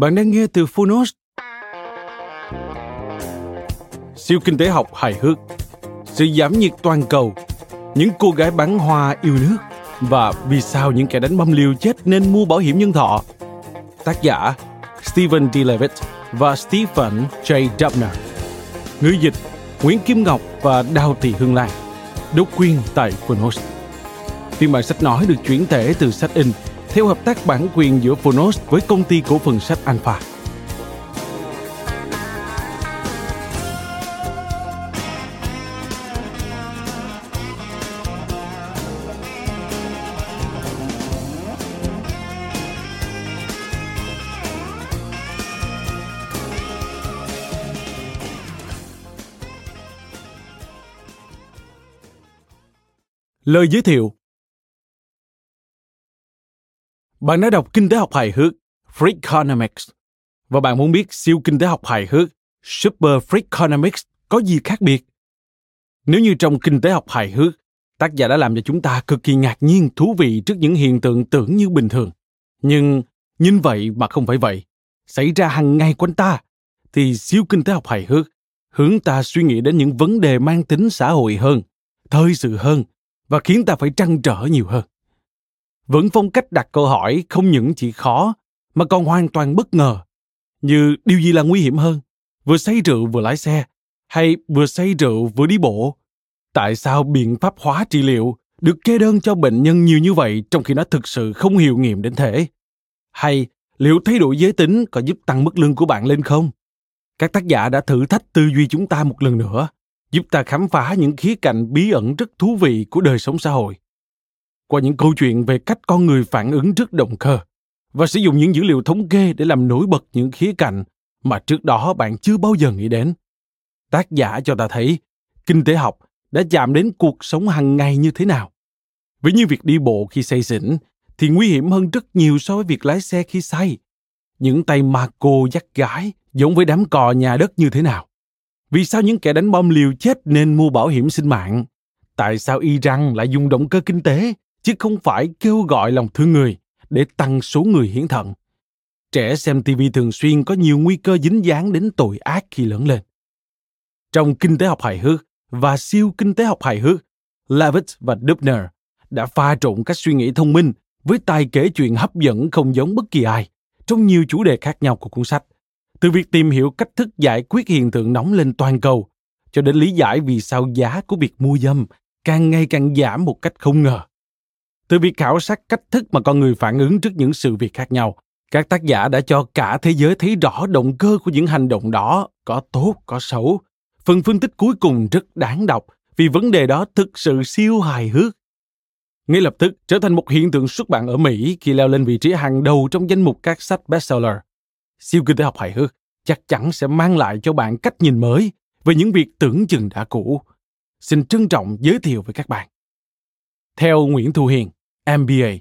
Bạn đang nghe từ Phonos. Siêu kinh tế học hài hước, sự giảm nhiệt toàn cầu, những cô gái bán hoa yêu nước và vì sao những kẻ đánh bom liều chết nên mua bảo hiểm nhân thọ. Tác giả Stephen D. Levitt và Stephen J. Dubner. Ngữ dịch Nguyễn Kim Ngọc và Đào Thị Hương Lan. Độc quyền tại Phonos. Phiên bản sách nói được chuyển thể từ sách in theo hợp tác bản quyền giữa Phonos với công ty cổ phần sách Alpha. Lời giới thiệu bạn đã đọc kinh tế học hài hước Freakonomics và bạn muốn biết siêu kinh tế học hài hước Super Freakonomics có gì khác biệt? Nếu như trong kinh tế học hài hước, tác giả đã làm cho chúng ta cực kỳ ngạc nhiên thú vị trước những hiện tượng tưởng như bình thường. Nhưng nhìn vậy mà không phải vậy, xảy ra hàng ngày quanh ta, thì siêu kinh tế học hài hước hướng ta suy nghĩ đến những vấn đề mang tính xã hội hơn, thời sự hơn và khiến ta phải trăn trở nhiều hơn vẫn phong cách đặt câu hỏi không những chỉ khó, mà còn hoàn toàn bất ngờ. Như điều gì là nguy hiểm hơn, vừa say rượu vừa lái xe, hay vừa say rượu vừa đi bộ? Tại sao biện pháp hóa trị liệu được kê đơn cho bệnh nhân nhiều như vậy trong khi nó thực sự không hiệu nghiệm đến thể? Hay liệu thay đổi giới tính có giúp tăng mức lương của bạn lên không? Các tác giả đã thử thách tư duy chúng ta một lần nữa, giúp ta khám phá những khía cạnh bí ẩn rất thú vị của đời sống xã hội qua những câu chuyện về cách con người phản ứng trước động cơ và sử dụng những dữ liệu thống kê để làm nổi bật những khía cạnh mà trước đó bạn chưa bao giờ nghĩ đến. Tác giả cho ta thấy, kinh tế học đã chạm đến cuộc sống hàng ngày như thế nào. Với như việc đi bộ khi say xỉn thì nguy hiểm hơn rất nhiều so với việc lái xe khi say. Những tay ma cô dắt gái giống với đám cò nhà đất như thế nào. Vì sao những kẻ đánh bom liều chết nên mua bảo hiểm sinh mạng? Tại sao Iran lại dùng động cơ kinh tế chứ không phải kêu gọi lòng thương người để tăng số người hiến thận. Trẻ xem TV thường xuyên có nhiều nguy cơ dính dáng đến tội ác khi lớn lên. Trong kinh tế học hài hước và siêu kinh tế học hài hước, Levitt và Dubner đã pha trộn các suy nghĩ thông minh với tài kể chuyện hấp dẫn không giống bất kỳ ai trong nhiều chủ đề khác nhau của cuốn sách. Từ việc tìm hiểu cách thức giải quyết hiện tượng nóng lên toàn cầu cho đến lý giải vì sao giá của việc mua dâm càng ngày càng giảm một cách không ngờ. Từ việc khảo sát cách thức mà con người phản ứng trước những sự việc khác nhau, các tác giả đã cho cả thế giới thấy rõ động cơ của những hành động đó có tốt có xấu. Phần phân tích cuối cùng rất đáng đọc vì vấn đề đó thực sự siêu hài hước. Ngay lập tức trở thành một hiện tượng xuất bản ở Mỹ khi leo lên vị trí hàng đầu trong danh mục các sách bestseller. Siêu kinh tế học hài hước chắc chắn sẽ mang lại cho bạn cách nhìn mới về những việc tưởng chừng đã cũ. Xin trân trọng giới thiệu với các bạn. Theo Nguyễn Thu Hiền, MBA,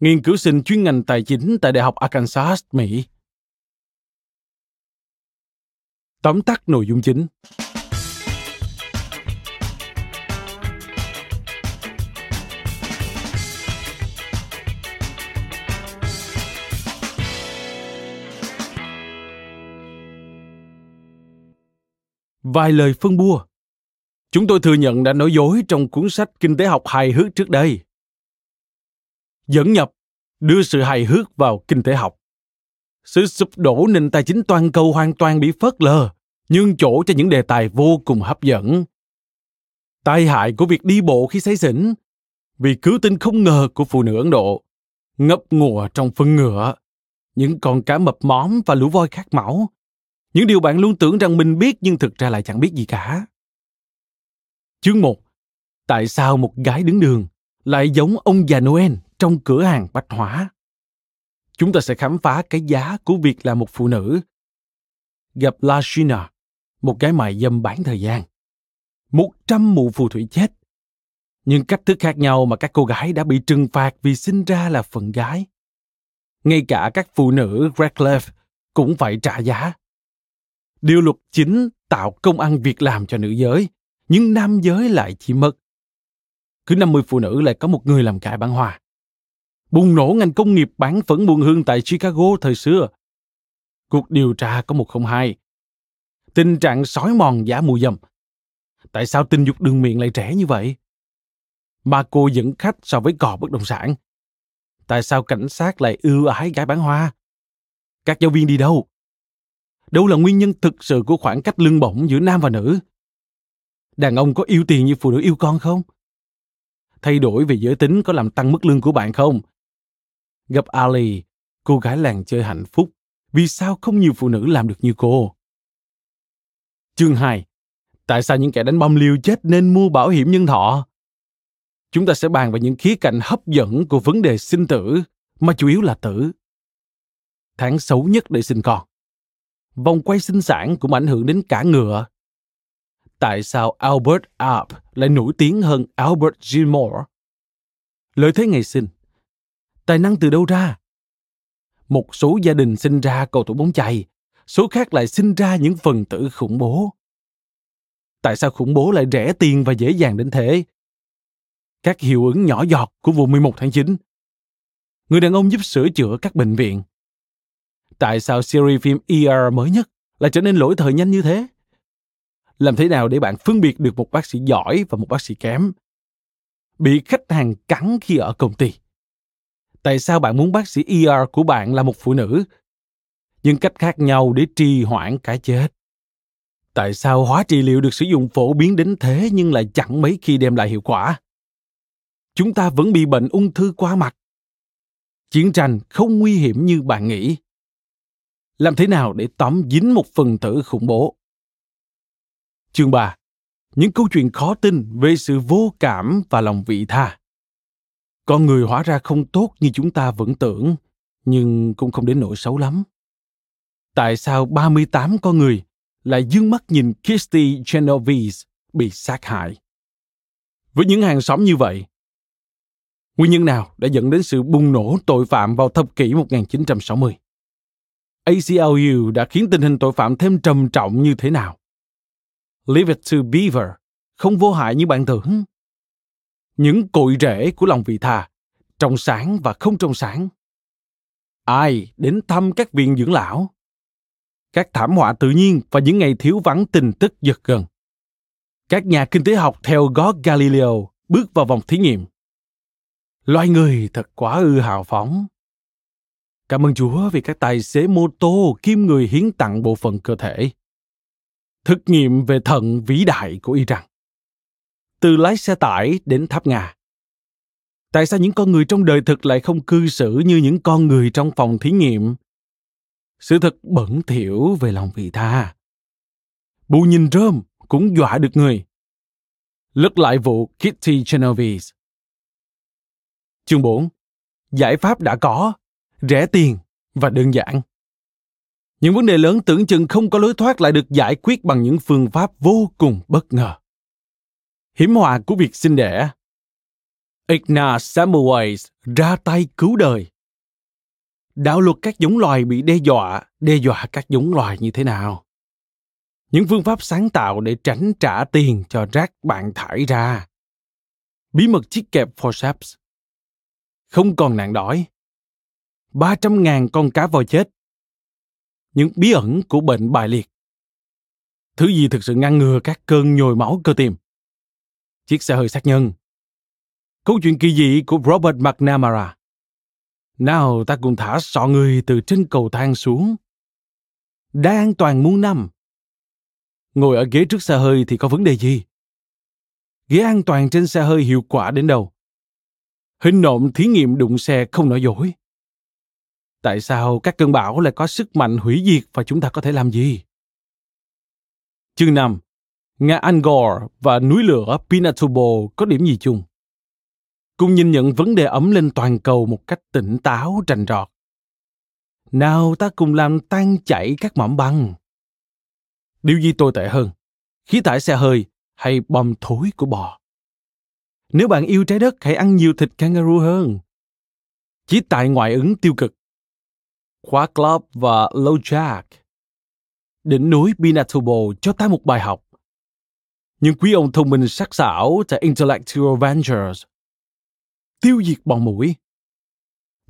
nghiên cứu sinh chuyên ngành tài chính tại Đại học Arkansas, Mỹ. Tóm tắt nội dung chính. Vài lời phân bua Chúng tôi thừa nhận đã nói dối trong cuốn sách Kinh tế học hài hước trước đây. Dẫn nhập đưa sự hài hước vào kinh tế học. Sự sụp đổ nền tài chính toàn cầu hoàn toàn bị phớt lờ, nhưng chỗ cho những đề tài vô cùng hấp dẫn. Tai hại của việc đi bộ khi say xỉn, vì cứu tinh không ngờ của phụ nữ Ấn Độ, ngập ngùa trong phân ngựa, những con cá mập móm và lũ voi khát máu, những điều bạn luôn tưởng rằng mình biết nhưng thực ra lại chẳng biết gì cả. Chương 1. Tại sao một gái đứng đường lại giống ông già Noel trong cửa hàng bách hóa? Chúng ta sẽ khám phá cái giá của việc là một phụ nữ. Gặp Lashina, một gái mại dâm bán thời gian. Một trăm mụ phù thủy chết. Nhưng cách thức khác nhau mà các cô gái đã bị trừng phạt vì sinh ra là phận gái. Ngay cả các phụ nữ Radcliffe cũng phải trả giá. Điều luật chính tạo công ăn việc làm cho nữ giới, nhưng nam giới lại chỉ mất. Cứ 50 phụ nữ lại có một người làm cải bán hòa. Bùng nổ ngành công nghiệp bán phấn buôn hương tại Chicago thời xưa. Cuộc điều tra có 102. Tình trạng sói mòn giá mùi dâm. Tại sao tình dục đường miệng lại trẻ như vậy? Mà cô dẫn khách so với cò bất động sản. Tại sao cảnh sát lại ưu ái gái bán hoa? Các giáo viên đi đâu? Đâu là nguyên nhân thực sự của khoảng cách lương bổng giữa nam và nữ? Đàn ông có yêu tiền như phụ nữ yêu con không? Thay đổi về giới tính có làm tăng mức lương của bạn không? Gặp Ali, cô gái làng chơi hạnh phúc, vì sao không nhiều phụ nữ làm được như cô? Chương 2. Tại sao những kẻ đánh bom liều chết nên mua bảo hiểm nhân thọ? Chúng ta sẽ bàn về những khía cạnh hấp dẫn của vấn đề sinh tử, mà chủ yếu là tử. Tháng xấu nhất để sinh con. Vòng quay sinh sản cũng ảnh hưởng đến cả ngựa. Tại sao Albert Arp lại nổi tiếng hơn Albert Gilmore? Lợi thế ngày sinh. Tài năng từ đâu ra? Một số gia đình sinh ra cầu thủ bóng chày, số khác lại sinh ra những phần tử khủng bố. Tại sao khủng bố lại rẻ tiền và dễ dàng đến thế? Các hiệu ứng nhỏ giọt của vụ 11 tháng 9. Người đàn ông giúp sửa chữa các bệnh viện. Tại sao series phim ER mới nhất lại trở nên lỗi thời nhanh như thế? Làm thế nào để bạn phân biệt được một bác sĩ giỏi và một bác sĩ kém? Bị khách hàng cắn khi ở công ty. Tại sao bạn muốn bác sĩ ER của bạn là một phụ nữ? Nhưng cách khác nhau để trì hoãn cái chết. Tại sao hóa trị liệu được sử dụng phổ biến đến thế nhưng lại chẳng mấy khi đem lại hiệu quả? Chúng ta vẫn bị bệnh ung thư qua mặt. Chiến tranh không nguy hiểm như bạn nghĩ. Làm thế nào để tóm dính một phần tử khủng bố? Chương 3. Những câu chuyện khó tin về sự vô cảm và lòng vị tha. Con người hóa ra không tốt như chúng ta vẫn tưởng, nhưng cũng không đến nỗi xấu lắm. Tại sao 38 con người lại dương mắt nhìn Kirsty Genovese bị sát hại? Với những hàng xóm như vậy, nguyên nhân nào đã dẫn đến sự bùng nổ tội phạm vào thập kỷ 1960? ACLU đã khiến tình hình tội phạm thêm trầm trọng như thế nào? Leave it to Beaver không vô hại như bạn tưởng. Những cội rễ của lòng vị tha, trong sáng và không trong sáng. Ai đến thăm các viện dưỡng lão? Các thảm họa tự nhiên và những ngày thiếu vắng tình tức giật gần. Các nhà kinh tế học theo gót Galileo bước vào vòng thí nghiệm. Loài người thật quá ư hào phóng. Cảm ơn Chúa vì các tài xế mô tô kim người hiến tặng bộ phận cơ thể. Thực nghiệm về thận vĩ đại của Iran. Từ lái xe tải đến tháp Nga. Tại sao những con người trong đời thực lại không cư xử như những con người trong phòng thí nghiệm? Sự thật bẩn thỉu về lòng vị tha. Bù nhìn rơm cũng dọa được người. Lật lại vụ Kitty Genovese. Chương 4. Giải pháp đã có, rẻ tiền và đơn giản. Những vấn đề lớn tưởng chừng không có lối thoát lại được giải quyết bằng những phương pháp vô cùng bất ngờ. Hiểm họa của việc sinh đẻ Ignaz Samuels ra tay cứu đời. Đạo luật các giống loài bị đe dọa, đe dọa các giống loài như thế nào? Những phương pháp sáng tạo để tránh trả tiền cho rác bạn thải ra. Bí mật chiếc kẹp forceps. Không còn nạn đói. 300.000 con cá voi chết. Những bí ẩn của bệnh bại liệt. Thứ gì thực sự ngăn ngừa các cơn nhồi máu cơ tim? Chiếc xe hơi sát nhân. Câu chuyện kỳ dị của Robert McNamara. Nào, ta cùng thả sọ người từ trên cầu thang xuống. Đang an toàn muôn năm. Ngồi ở ghế trước xe hơi thì có vấn đề gì? Ghế an toàn trên xe hơi hiệu quả đến đâu? Hình nộm thí nghiệm đụng xe không nói dối. Tại sao các cơn bão lại có sức mạnh hủy diệt và chúng ta có thể làm gì? Chương 5. Nga Angkor và núi lửa Pinatubo có điểm gì chung? Cùng nhìn nhận vấn đề ấm lên toàn cầu một cách tỉnh táo rành rọt. Nào ta cùng làm tan chảy các mỏm băng. Điều gì tồi tệ hơn? Khí thải xe hơi hay bom thối của bò? Nếu bạn yêu trái đất, hãy ăn nhiều thịt kangaroo hơn. Chỉ tại ngoại ứng tiêu cực. Khóa Club và Low Jack. Đỉnh núi Pinatubo cho ta một bài học. Những quý ông thông minh sắc sảo tại Intellectual Ventures. Tiêu diệt bọn mũi.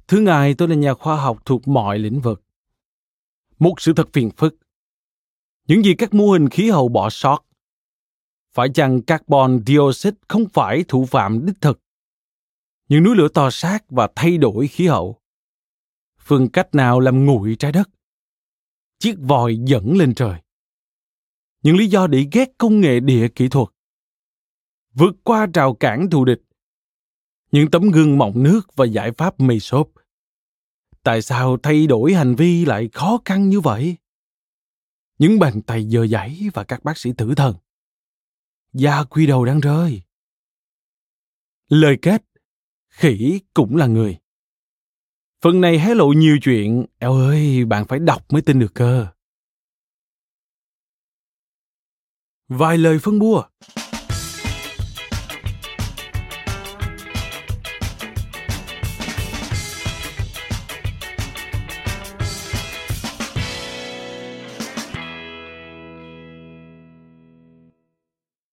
Thứ ngài tôi là nhà khoa học thuộc mọi lĩnh vực. Một sự thật phiền phức. Những gì các mô hình khí hậu bỏ sót phải chăng carbon dioxide không phải thủ phạm đích thực? Những núi lửa to xác và thay đổi khí hậu. Phương cách nào làm nguội trái đất? Chiếc vòi dẫn lên trời. Những lý do để ghét công nghệ địa kỹ thuật. Vượt qua rào cản thù địch. Những tấm gương mọng nước và giải pháp mì xốp. Tại sao thay đổi hành vi lại khó khăn như vậy? Những bàn tay dơ dãy và các bác sĩ tử thần da quy đầu đang rơi. Lời kết, khỉ cũng là người. Phần này hé lộ nhiều chuyện, eo ơi, bạn phải đọc mới tin được cơ. Vài lời phân bua.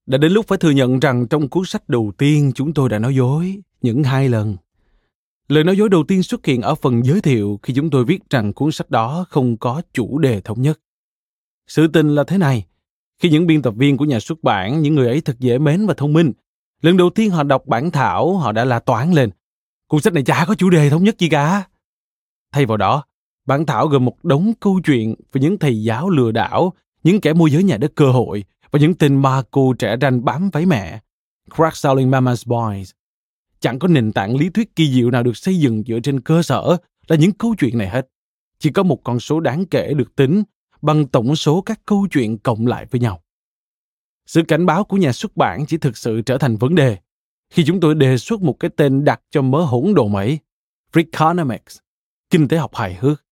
Đã đến lúc phải thừa nhận rằng trong cuốn sách đầu tiên chúng tôi đã nói dối những hai lần. Lời nói dối đầu tiên xuất hiện ở phần giới thiệu khi chúng tôi viết rằng cuốn sách đó không có chủ đề thống nhất. Sự tình là thế này, khi những biên tập viên của nhà xuất bản, những người ấy thật dễ mến và thông minh, lần đầu tiên họ đọc bản thảo, họ đã la toán lên. Cuốn sách này chả có chủ đề thống nhất gì cả. Thay vào đó, bản thảo gồm một đống câu chuyện về những thầy giáo lừa đảo, những kẻ môi giới nhà đất cơ hội, và những tên ma cô trẻ ranh bám váy mẹ, crack selling mama's boys. Chẳng có nền tảng lý thuyết kỳ diệu nào được xây dựng dựa trên cơ sở là những câu chuyện này hết. Chỉ có một con số đáng kể được tính bằng tổng số các câu chuyện cộng lại với nhau. Sự cảnh báo của nhà xuất bản chỉ thực sự trở thành vấn đề khi chúng tôi đề xuất một cái tên đặt cho mớ hỗn độn ấy, Freakonomics, kinh tế học hài hước.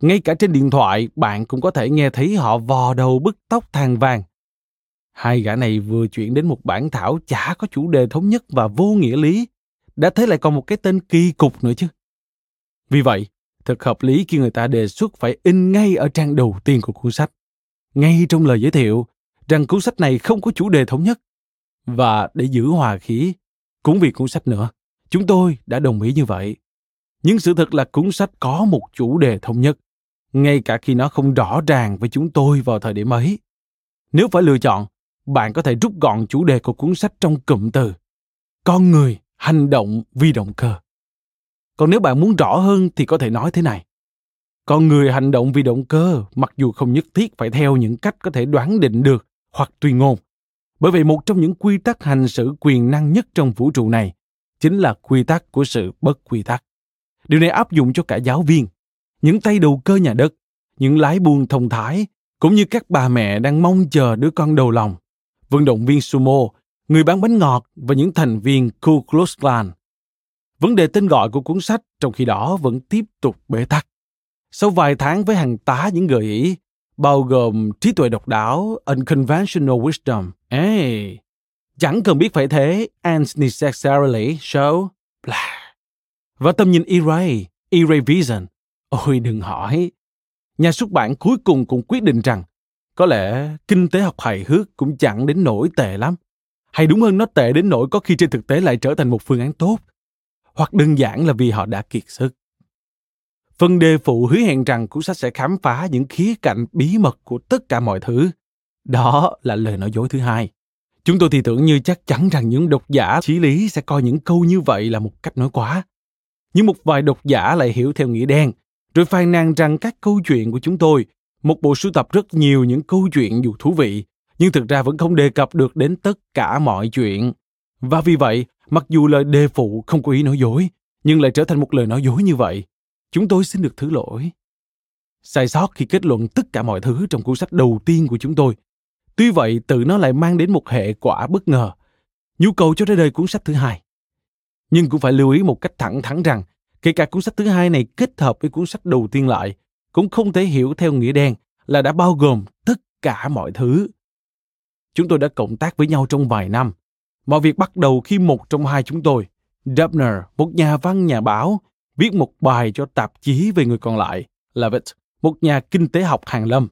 Ngay cả trên điện thoại, bạn cũng có thể nghe thấy họ vò đầu bứt tóc than vàng Hai gã này vừa chuyển đến một bản thảo chả có chủ đề thống nhất và vô nghĩa lý, đã thế lại còn một cái tên kỳ cục nữa chứ. Vì vậy, thật hợp lý khi người ta đề xuất phải in ngay ở trang đầu tiên của cuốn sách, ngay trong lời giới thiệu, rằng cuốn sách này không có chủ đề thống nhất. Và để giữ hòa khí, cũng vì cuốn sách nữa, chúng tôi đã đồng ý như vậy. Nhưng sự thật là cuốn sách có một chủ đề thống nhất, ngay cả khi nó không rõ ràng với chúng tôi vào thời điểm ấy. Nếu phải lựa chọn, bạn có thể rút gọn chủ đề của cuốn sách trong cụm từ con người hành động vì động cơ còn nếu bạn muốn rõ hơn thì có thể nói thế này. Con người hành động vì động cơ mặc dù không nhất thiết phải theo những cách có thể đoán định được hoặc tuyên ngôn. Bởi vì một trong những quy tắc hành xử quyền năng nhất trong vũ trụ này chính là quy tắc của sự bất quy tắc. Điều này áp dụng cho cả giáo viên những tay đầu cơ nhà đất những lái buôn thông thái cũng như các bà mẹ đang mong chờ đứa con đầu lòng vận động viên sumo, người bán bánh ngọt và những thành viên Ku Klux Klan. Vấn đề tên gọi của cuốn sách trong khi đó vẫn tiếp tục bế tắc. Sau vài tháng với hàng tá những gợi ý, bao gồm trí tuệ độc đáo, unconventional wisdom, hey, chẳng cần biết phải thế, and necessarily show, blah. Và tầm nhìn E-ray, E-ray vision. Ôi đừng hỏi. Nhà xuất bản cuối cùng cũng quyết định rằng có lẽ kinh tế học hài hước cũng chẳng đến nỗi tệ lắm. Hay đúng hơn nó tệ đến nỗi có khi trên thực tế lại trở thành một phương án tốt. Hoặc đơn giản là vì họ đã kiệt sức. Phần đề phụ hứa hẹn rằng cuốn sách sẽ khám phá những khía cạnh bí mật của tất cả mọi thứ. Đó là lời nói dối thứ hai. Chúng tôi thì tưởng như chắc chắn rằng những độc giả chí lý sẽ coi những câu như vậy là một cách nói quá. Nhưng một vài độc giả lại hiểu theo nghĩa đen, rồi phàn nàn rằng các câu chuyện của chúng tôi, một bộ sưu tập rất nhiều những câu chuyện dù thú vị, nhưng thực ra vẫn không đề cập được đến tất cả mọi chuyện. Và vì vậy, mặc dù lời đề phụ không có ý nói dối, nhưng lại trở thành một lời nói dối như vậy, chúng tôi xin được thứ lỗi. Sai sót khi kết luận tất cả mọi thứ trong cuốn sách đầu tiên của chúng tôi. Tuy vậy, tự nó lại mang đến một hệ quả bất ngờ. Nhu cầu cho ra đời cuốn sách thứ hai. Nhưng cũng phải lưu ý một cách thẳng thắn rằng, kể cả cuốn sách thứ hai này kết hợp với cuốn sách đầu tiên lại, cũng không thể hiểu theo nghĩa đen là đã bao gồm tất cả mọi thứ. Chúng tôi đã cộng tác với nhau trong vài năm. Mọi việc bắt đầu khi một trong hai chúng tôi, Dubner, một nhà văn nhà báo, viết một bài cho tạp chí về người còn lại, Levitt, một nhà kinh tế học hàng lâm.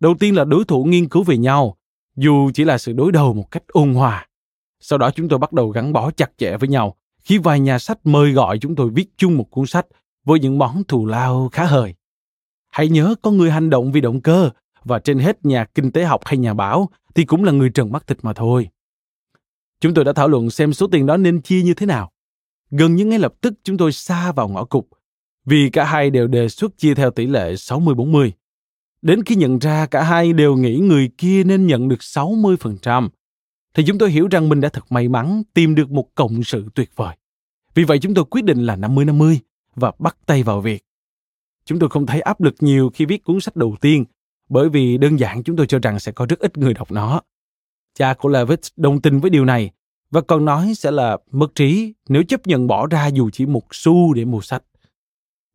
Đầu tiên là đối thủ nghiên cứu về nhau, dù chỉ là sự đối đầu một cách ôn hòa. Sau đó chúng tôi bắt đầu gắn bó chặt chẽ với nhau khi vài nhà sách mời gọi chúng tôi viết chung một cuốn sách với những món thù lao khá hời. Hãy nhớ có người hành động vì động cơ và trên hết nhà kinh tế học hay nhà báo thì cũng là người trần mắt thịt mà thôi. Chúng tôi đã thảo luận xem số tiền đó nên chia như thế nào. Gần như ngay lập tức chúng tôi xa vào ngõ cụt, vì cả hai đều đề xuất chia theo tỷ lệ 60-40. Đến khi nhận ra cả hai đều nghĩ người kia nên nhận được 60%, thì chúng tôi hiểu rằng mình đã thật may mắn tìm được một cộng sự tuyệt vời. Vì vậy chúng tôi quyết định là 50-50 và bắt tay vào việc. Chúng tôi không thấy áp lực nhiều khi viết cuốn sách đầu tiên, bởi vì đơn giản chúng tôi cho rằng sẽ có rất ít người đọc nó. Cha của Levitt đồng tình với điều này và còn nói sẽ là mất trí nếu chấp nhận bỏ ra dù chỉ một xu để mua sách.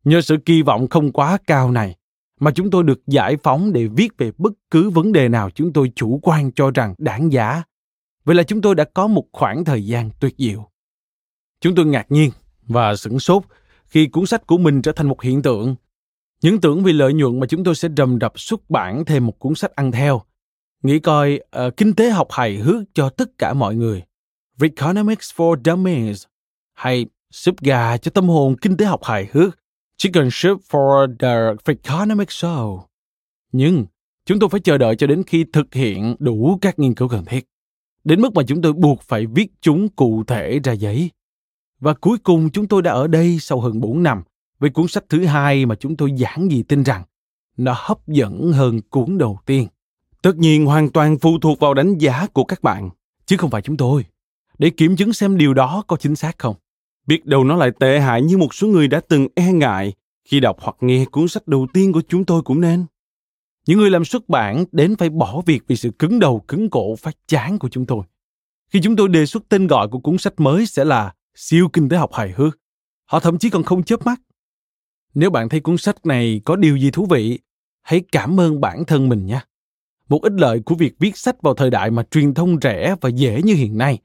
Nhờ sự kỳ vọng không quá cao này, mà chúng tôi được giải phóng để viết về bất cứ vấn đề nào chúng tôi chủ quan cho rằng đáng giá. Vậy là chúng tôi đã có một khoảng thời gian tuyệt diệu. Chúng tôi ngạc nhiên và sửng sốt khi cuốn sách của mình trở thành một hiện tượng. Những tưởng vì lợi nhuận mà chúng tôi sẽ rầm rập xuất bản thêm một cuốn sách ăn theo. Nghĩ coi uh, kinh tế học hài hước cho tất cả mọi người. Economics for Dummies hay súp gà cho tâm hồn kinh tế học hài hước Chicken Soup for the Economic Show. Nhưng chúng tôi phải chờ đợi cho đến khi thực hiện đủ các nghiên cứu cần thiết. Đến mức mà chúng tôi buộc phải viết chúng cụ thể ra giấy. Và cuối cùng chúng tôi đã ở đây sau hơn 4 năm với cuốn sách thứ hai mà chúng tôi giảng gì tin rằng nó hấp dẫn hơn cuốn đầu tiên. Tất nhiên hoàn toàn phụ thuộc vào đánh giá của các bạn, chứ không phải chúng tôi, để kiểm chứng xem điều đó có chính xác không. Biết đâu nó lại tệ hại như một số người đã từng e ngại khi đọc hoặc nghe cuốn sách đầu tiên của chúng tôi cũng nên. Những người làm xuất bản đến phải bỏ việc vì sự cứng đầu cứng cổ phát chán của chúng tôi. Khi chúng tôi đề xuất tên gọi của cuốn sách mới sẽ là siêu kinh tế học hài hước, họ thậm chí còn không chớp mắt. Nếu bạn thấy cuốn sách này có điều gì thú vị, hãy cảm ơn bản thân mình nhé. Một ích lợi của việc viết sách vào thời đại mà truyền thông rẻ và dễ như hiện nay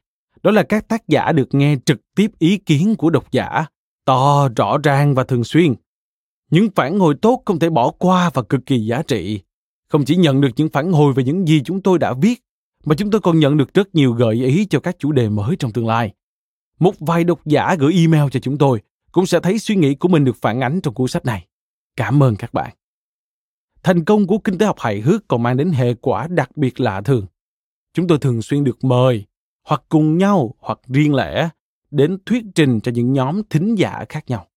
đó là các tác giả được nghe trực tiếp ý kiến của độc giả, to, rõ ràng và thường xuyên. Những phản hồi tốt không thể bỏ qua và cực kỳ giá trị. Không chỉ nhận được những phản hồi về những gì chúng tôi đã viết, mà chúng tôi còn nhận được rất nhiều gợi ý cho các chủ đề mới trong tương lai. Một vài độc giả gửi email cho chúng tôi cũng sẽ thấy suy nghĩ của mình được phản ánh trong cuốn sách này. Cảm ơn các bạn. Thành công của kinh tế học hài hước còn mang đến hệ quả đặc biệt lạ thường. Chúng tôi thường xuyên được mời hoặc cùng nhau hoặc riêng lẻ đến thuyết trình cho những nhóm thính giả khác nhau.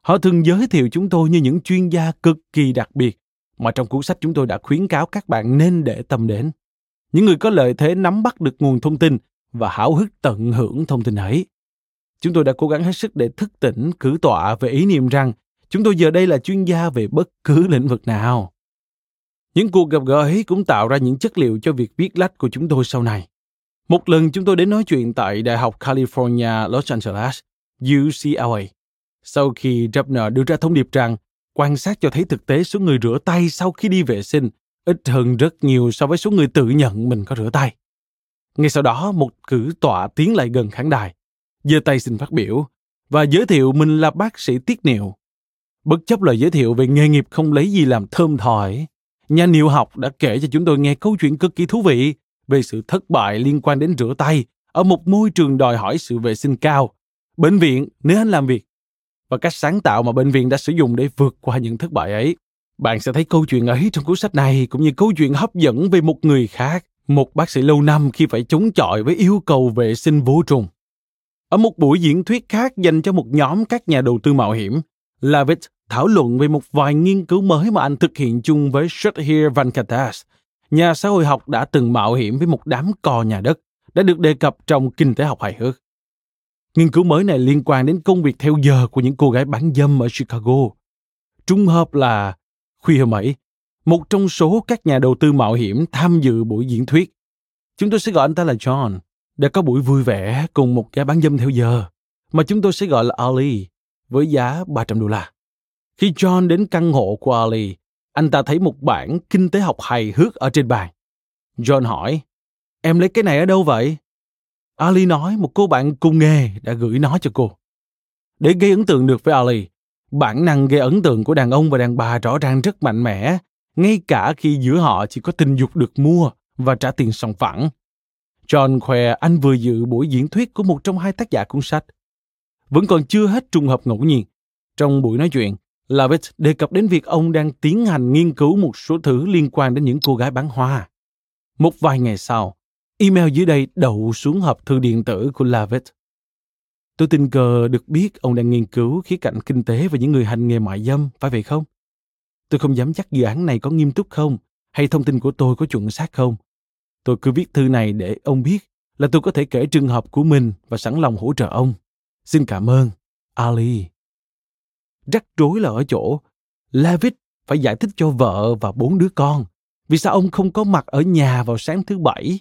Họ thường giới thiệu chúng tôi như những chuyên gia cực kỳ đặc biệt mà trong cuốn sách chúng tôi đã khuyến cáo các bạn nên để tâm đến. Những người có lợi thế nắm bắt được nguồn thông tin và háo hức tận hưởng thông tin ấy. Chúng tôi đã cố gắng hết sức để thức tỉnh, cử tọa về ý niệm rằng chúng tôi giờ đây là chuyên gia về bất cứ lĩnh vực nào. Những cuộc gặp gỡ ấy cũng tạo ra những chất liệu cho việc viết lách của chúng tôi sau này. Một lần chúng tôi đến nói chuyện tại Đại học California Los Angeles, UCLA. Sau khi Dubner đưa ra thông điệp rằng quan sát cho thấy thực tế số người rửa tay sau khi đi vệ sinh ít hơn rất nhiều so với số người tự nhận mình có rửa tay. Ngay sau đó, một cử tọa tiến lại gần khán đài, giơ tay xin phát biểu và giới thiệu mình là bác sĩ tiết niệu. Bất chấp lời giới thiệu về nghề nghiệp không lấy gì làm thơm thỏi, nhà niệu học đã kể cho chúng tôi nghe câu chuyện cực kỳ thú vị về sự thất bại liên quan đến rửa tay ở một môi trường đòi hỏi sự vệ sinh cao, bệnh viện nếu anh làm việc và cách sáng tạo mà bệnh viện đã sử dụng để vượt qua những thất bại ấy. Bạn sẽ thấy câu chuyện ấy trong cuốn sách này cũng như câu chuyện hấp dẫn về một người khác một bác sĩ lâu năm khi phải chống chọi với yêu cầu vệ sinh vô trùng. Ở một buổi diễn thuyết khác dành cho một nhóm các nhà đầu tư mạo hiểm, Lavitt thảo luận về một vài nghiên cứu mới mà anh thực hiện chung với Sudhir Venkatesh, nhà xã hội học đã từng mạo hiểm với một đám cò nhà đất, đã được đề cập trong kinh tế học hài hước. Nghiên cứu mới này liên quan đến công việc theo giờ của những cô gái bán dâm ở Chicago. Trung hợp là khuya hôm ấy, một trong số các nhà đầu tư mạo hiểm tham dự buổi diễn thuyết. Chúng tôi sẽ gọi anh ta là John, đã có buổi vui vẻ cùng một gái bán dâm theo giờ, mà chúng tôi sẽ gọi là Ali, với giá 300 đô la. Khi John đến căn hộ của Ali, anh ta thấy một bản kinh tế học hài hước ở trên bàn. John hỏi, em lấy cái này ở đâu vậy? Ali nói một cô bạn cùng nghề đã gửi nó cho cô. Để gây ấn tượng được với Ali, bản năng gây ấn tượng của đàn ông và đàn bà rõ ràng rất mạnh mẽ, ngay cả khi giữa họ chỉ có tình dục được mua và trả tiền sòng phẳng. John khoe anh vừa dự buổi diễn thuyết của một trong hai tác giả cuốn sách. Vẫn còn chưa hết trùng hợp ngẫu nhiên. Trong buổi nói chuyện, Lovett đề cập đến việc ông đang tiến hành nghiên cứu một số thứ liên quan đến những cô gái bán hoa. Một vài ngày sau, email dưới đây đậu xuống hộp thư điện tử của Lovett. Tôi tình cờ được biết ông đang nghiên cứu khía cạnh kinh tế và những người hành nghề mại dâm, phải vậy không? Tôi không dám chắc dự án này có nghiêm túc không, hay thông tin của tôi có chuẩn xác không. Tôi cứ viết thư này để ông biết là tôi có thể kể trường hợp của mình và sẵn lòng hỗ trợ ông. Xin cảm ơn, Ali. Rắc rối là ở chỗ, Levitt phải giải thích cho vợ và bốn đứa con vì sao ông không có mặt ở nhà vào sáng thứ bảy.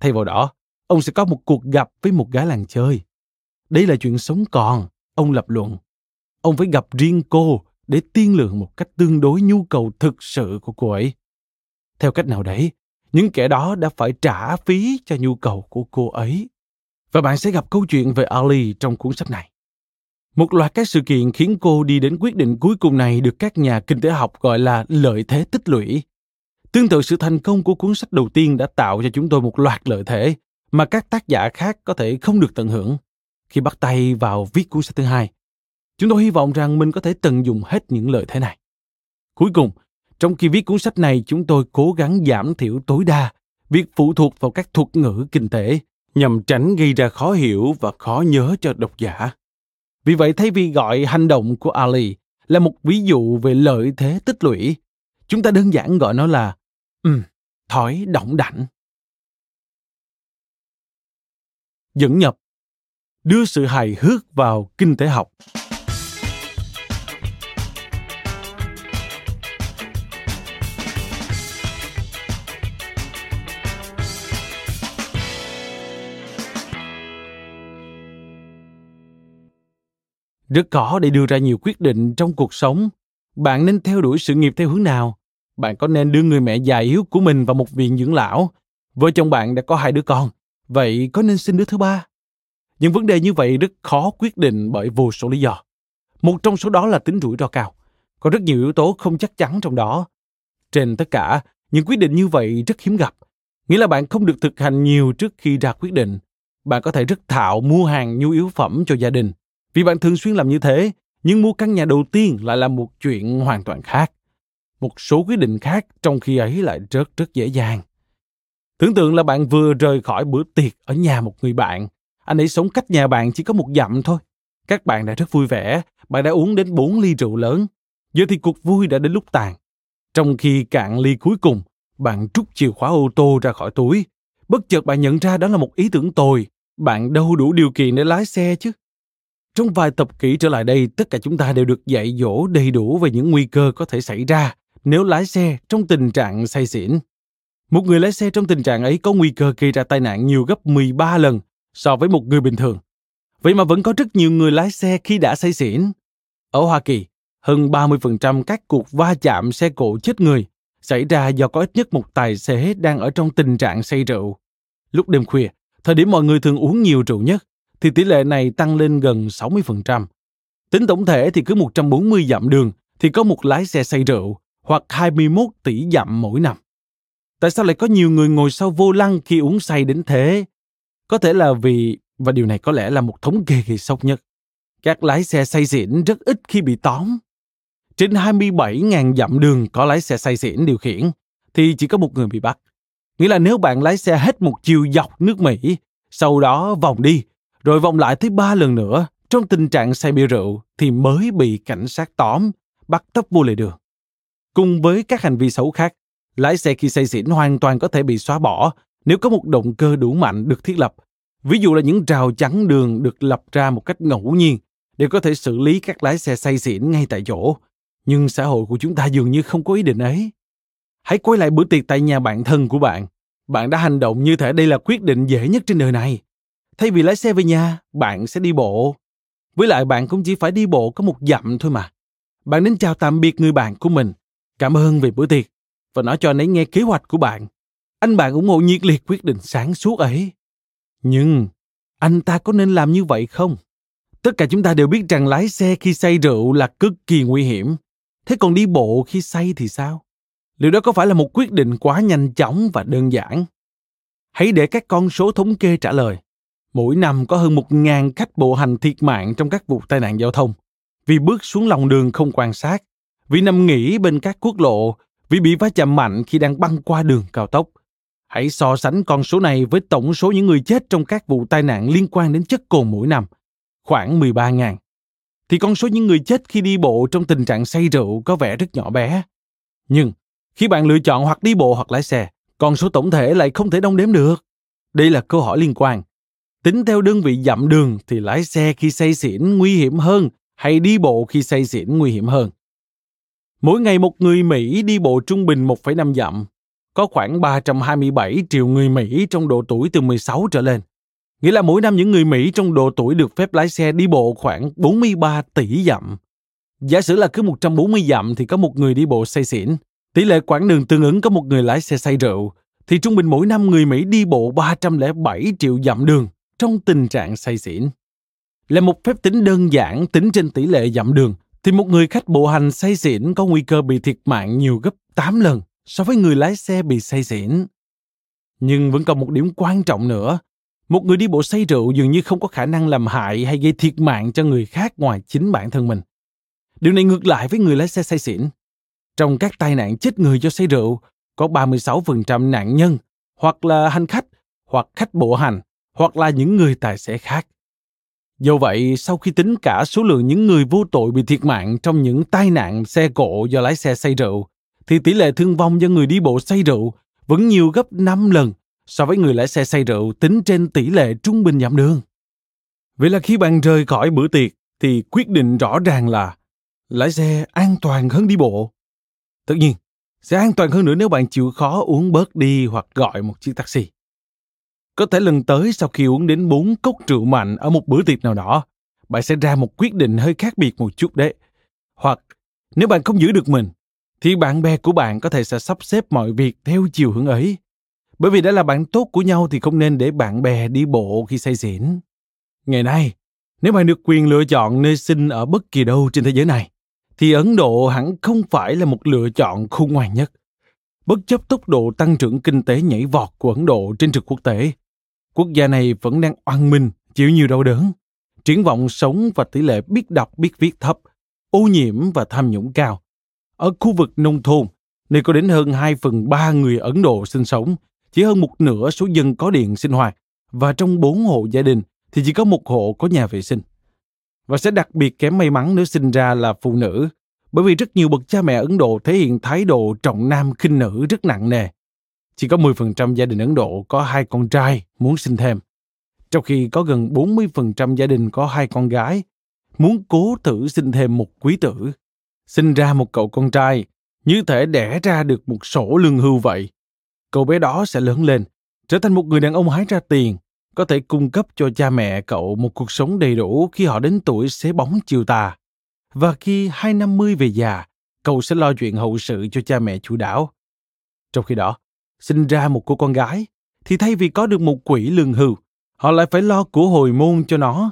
Thay vào đó, ông sẽ có một cuộc gặp với một gái làng chơi. Đây là chuyện sống còn, ông lập luận. Ông phải gặp riêng cô để tiên lượng một cách tương đối nhu cầu thực sự của cô ấy. Theo cách nào đấy, những kẻ đó đã phải trả phí cho nhu cầu của cô ấy. Và bạn sẽ gặp câu chuyện về Ali trong cuốn sách này. Một loạt các sự kiện khiến cô đi đến quyết định cuối cùng này được các nhà kinh tế học gọi là lợi thế tích lũy. Tương tự sự thành công của cuốn sách đầu tiên đã tạo cho chúng tôi một loạt lợi thế mà các tác giả khác có thể không được tận hưởng. Khi bắt tay vào viết cuốn sách thứ hai, chúng tôi hy vọng rằng mình có thể tận dụng hết những lợi thế này. Cuối cùng, trong khi viết cuốn sách này, chúng tôi cố gắng giảm thiểu tối đa việc phụ thuộc vào các thuật ngữ kinh tế nhằm tránh gây ra khó hiểu và khó nhớ cho độc giả. Vì vậy, thay vì gọi hành động của Ali là một ví dụ về lợi thế tích lũy, chúng ta đơn giản gọi nó là um, thói động đảnh. Dẫn nhập Đưa sự hài hước vào kinh tế học. Rất khó để đưa ra nhiều quyết định trong cuộc sống. Bạn nên theo đuổi sự nghiệp theo hướng nào? Bạn có nên đưa người mẹ già yếu của mình vào một viện dưỡng lão? Vợ chồng bạn đã có hai đứa con, vậy có nên sinh đứa thứ ba? Những vấn đề như vậy rất khó quyết định bởi vô số lý do. Một trong số đó là tính rủi ro cao. Có rất nhiều yếu tố không chắc chắn trong đó. Trên tất cả, những quyết định như vậy rất hiếm gặp. Nghĩa là bạn không được thực hành nhiều trước khi ra quyết định. Bạn có thể rất thạo mua hàng nhu yếu phẩm cho gia đình vì bạn thường xuyên làm như thế, nhưng mua căn nhà đầu tiên lại là một chuyện hoàn toàn khác. Một số quyết định khác trong khi ấy lại rất rất dễ dàng. Tưởng tượng là bạn vừa rời khỏi bữa tiệc ở nhà một người bạn. Anh ấy sống cách nhà bạn chỉ có một dặm thôi. Các bạn đã rất vui vẻ, bạn đã uống đến 4 ly rượu lớn. Giờ thì cuộc vui đã đến lúc tàn. Trong khi cạn ly cuối cùng, bạn trút chìa khóa ô tô ra khỏi túi. Bất chợt bạn nhận ra đó là một ý tưởng tồi. Bạn đâu đủ điều kiện để lái xe chứ. Trong vài tập kỹ trở lại đây, tất cả chúng ta đều được dạy dỗ đầy đủ về những nguy cơ có thể xảy ra nếu lái xe trong tình trạng say xỉn. Một người lái xe trong tình trạng ấy có nguy cơ gây ra tai nạn nhiều gấp 13 lần so với một người bình thường. Vậy mà vẫn có rất nhiều người lái xe khi đã say xỉn. Ở Hoa Kỳ, hơn 30% các cuộc va chạm xe cộ chết người xảy ra do có ít nhất một tài xế đang ở trong tình trạng say rượu. Lúc đêm khuya, thời điểm mọi người thường uống nhiều rượu nhất, thì tỷ lệ này tăng lên gần 60%. Tính tổng thể thì cứ 140 dặm đường thì có một lái xe say rượu hoặc 21 tỷ dặm mỗi năm. Tại sao lại có nhiều người ngồi sau vô lăng khi uống say đến thế? Có thể là vì, và điều này có lẽ là một thống kê gây sốc nhất, các lái xe say xỉn rất ít khi bị tóm. Trên 27.000 dặm đường có lái xe say xỉn điều khiển, thì chỉ có một người bị bắt. Nghĩa là nếu bạn lái xe hết một chiều dọc nước Mỹ, sau đó vòng đi, rồi vòng lại tới ba lần nữa trong tình trạng say bia rượu thì mới bị cảnh sát tóm, bắt tấp vô lề đường. Cùng với các hành vi xấu khác, lái xe khi say xỉn hoàn toàn có thể bị xóa bỏ nếu có một động cơ đủ mạnh được thiết lập. Ví dụ là những rào chắn đường được lập ra một cách ngẫu nhiên để có thể xử lý các lái xe say xỉn ngay tại chỗ. Nhưng xã hội của chúng ta dường như không có ý định ấy. Hãy quay lại bữa tiệc tại nhà bạn thân của bạn. Bạn đã hành động như thể đây là quyết định dễ nhất trên đời này. Thay vì lái xe về nhà, bạn sẽ đi bộ. Với lại bạn cũng chỉ phải đi bộ có một dặm thôi mà. Bạn đến chào tạm biệt người bạn của mình. Cảm ơn về bữa tiệc và nói cho anh ấy nghe kế hoạch của bạn. Anh bạn ủng hộ nhiệt liệt quyết định sáng suốt ấy. Nhưng anh ta có nên làm như vậy không? Tất cả chúng ta đều biết rằng lái xe khi say rượu là cực kỳ nguy hiểm. Thế còn đi bộ khi say thì sao? Liệu đó có phải là một quyết định quá nhanh chóng và đơn giản? Hãy để các con số thống kê trả lời. Mỗi năm có hơn một ngàn khách bộ hành thiệt mạng trong các vụ tai nạn giao thông vì bước xuống lòng đường không quan sát, vì nằm nghỉ bên các quốc lộ, vì bị va chạm mạnh khi đang băng qua đường cao tốc. Hãy so sánh con số này với tổng số những người chết trong các vụ tai nạn liên quan đến chất cồn mỗi năm, khoảng 13.000. Thì con số những người chết khi đi bộ trong tình trạng say rượu có vẻ rất nhỏ bé. Nhưng khi bạn lựa chọn hoặc đi bộ hoặc lái xe, con số tổng thể lại không thể đong đếm được. Đây là câu hỏi liên quan. Tính theo đơn vị dặm đường thì lái xe khi say xỉn nguy hiểm hơn hay đi bộ khi say xỉn nguy hiểm hơn. Mỗi ngày một người Mỹ đi bộ trung bình 1,5 dặm. Có khoảng 327 triệu người Mỹ trong độ tuổi từ 16 trở lên. Nghĩa là mỗi năm những người Mỹ trong độ tuổi được phép lái xe đi bộ khoảng 43 tỷ dặm. Giả sử là cứ 140 dặm thì có một người đi bộ say xỉn. Tỷ lệ quãng đường tương ứng có một người lái xe say rượu, thì trung bình mỗi năm người Mỹ đi bộ 307 triệu dặm đường trong tình trạng say xỉn. Là một phép tính đơn giản tính trên tỷ lệ dặm đường, thì một người khách bộ hành say xỉn có nguy cơ bị thiệt mạng nhiều gấp 8 lần so với người lái xe bị say xỉn. Nhưng vẫn còn một điểm quan trọng nữa. Một người đi bộ say rượu dường như không có khả năng làm hại hay gây thiệt mạng cho người khác ngoài chính bản thân mình. Điều này ngược lại với người lái xe say xỉn. Trong các tai nạn chết người do say rượu, có 36% nạn nhân hoặc là hành khách, hoặc khách bộ hành, hoặc là những người tài xế khác. Do vậy, sau khi tính cả số lượng những người vô tội bị thiệt mạng trong những tai nạn xe cộ do lái xe say rượu, thì tỷ lệ thương vong do người đi bộ say rượu vẫn nhiều gấp 5 lần so với người lái xe say rượu tính trên tỷ lệ trung bình giảm đường. Vậy là khi bạn rời khỏi bữa tiệc thì quyết định rõ ràng là lái xe an toàn hơn đi bộ. Tất nhiên, sẽ an toàn hơn nữa nếu bạn chịu khó uống bớt đi hoặc gọi một chiếc taxi. Có thể lần tới sau khi uống đến 4 cốc rượu mạnh ở một bữa tiệc nào đó, bạn sẽ ra một quyết định hơi khác biệt một chút đấy. Hoặc nếu bạn không giữ được mình, thì bạn bè của bạn có thể sẽ sắp xếp mọi việc theo chiều hướng ấy. Bởi vì đã là bạn tốt của nhau thì không nên để bạn bè đi bộ khi say xỉn. Ngày nay, nếu bạn được quyền lựa chọn nơi sinh ở bất kỳ đâu trên thế giới này, thì Ấn Độ hẳn không phải là một lựa chọn khôn ngoan nhất. Bất chấp tốc độ tăng trưởng kinh tế nhảy vọt của Ấn Độ trên trực quốc tế, quốc gia này vẫn đang oan minh, chịu nhiều đau đớn. Triển vọng sống và tỷ lệ biết đọc biết viết thấp, ô nhiễm và tham nhũng cao. Ở khu vực nông thôn, nơi có đến hơn 2 phần 3 người Ấn Độ sinh sống, chỉ hơn một nửa số dân có điện sinh hoạt, và trong bốn hộ gia đình thì chỉ có một hộ có nhà vệ sinh. Và sẽ đặc biệt kém may mắn nếu sinh ra là phụ nữ, bởi vì rất nhiều bậc cha mẹ Ấn Độ thể hiện thái độ trọng nam khinh nữ rất nặng nề. Chỉ có 10% gia đình Ấn Độ có hai con trai muốn sinh thêm, trong khi có gần 40% gia đình có hai con gái muốn cố thử sinh thêm một quý tử. Sinh ra một cậu con trai, như thể đẻ ra được một sổ lương hưu vậy. Cậu bé đó sẽ lớn lên, trở thành một người đàn ông hái ra tiền, có thể cung cấp cho cha mẹ cậu một cuộc sống đầy đủ khi họ đến tuổi xế bóng chiều tà. Và khi hai năm mươi về già, cậu sẽ lo chuyện hậu sự cho cha mẹ chủ đảo. Trong khi đó, sinh ra một cô con gái, thì thay vì có được một quỹ lương hưu, họ lại phải lo của hồi môn cho nó.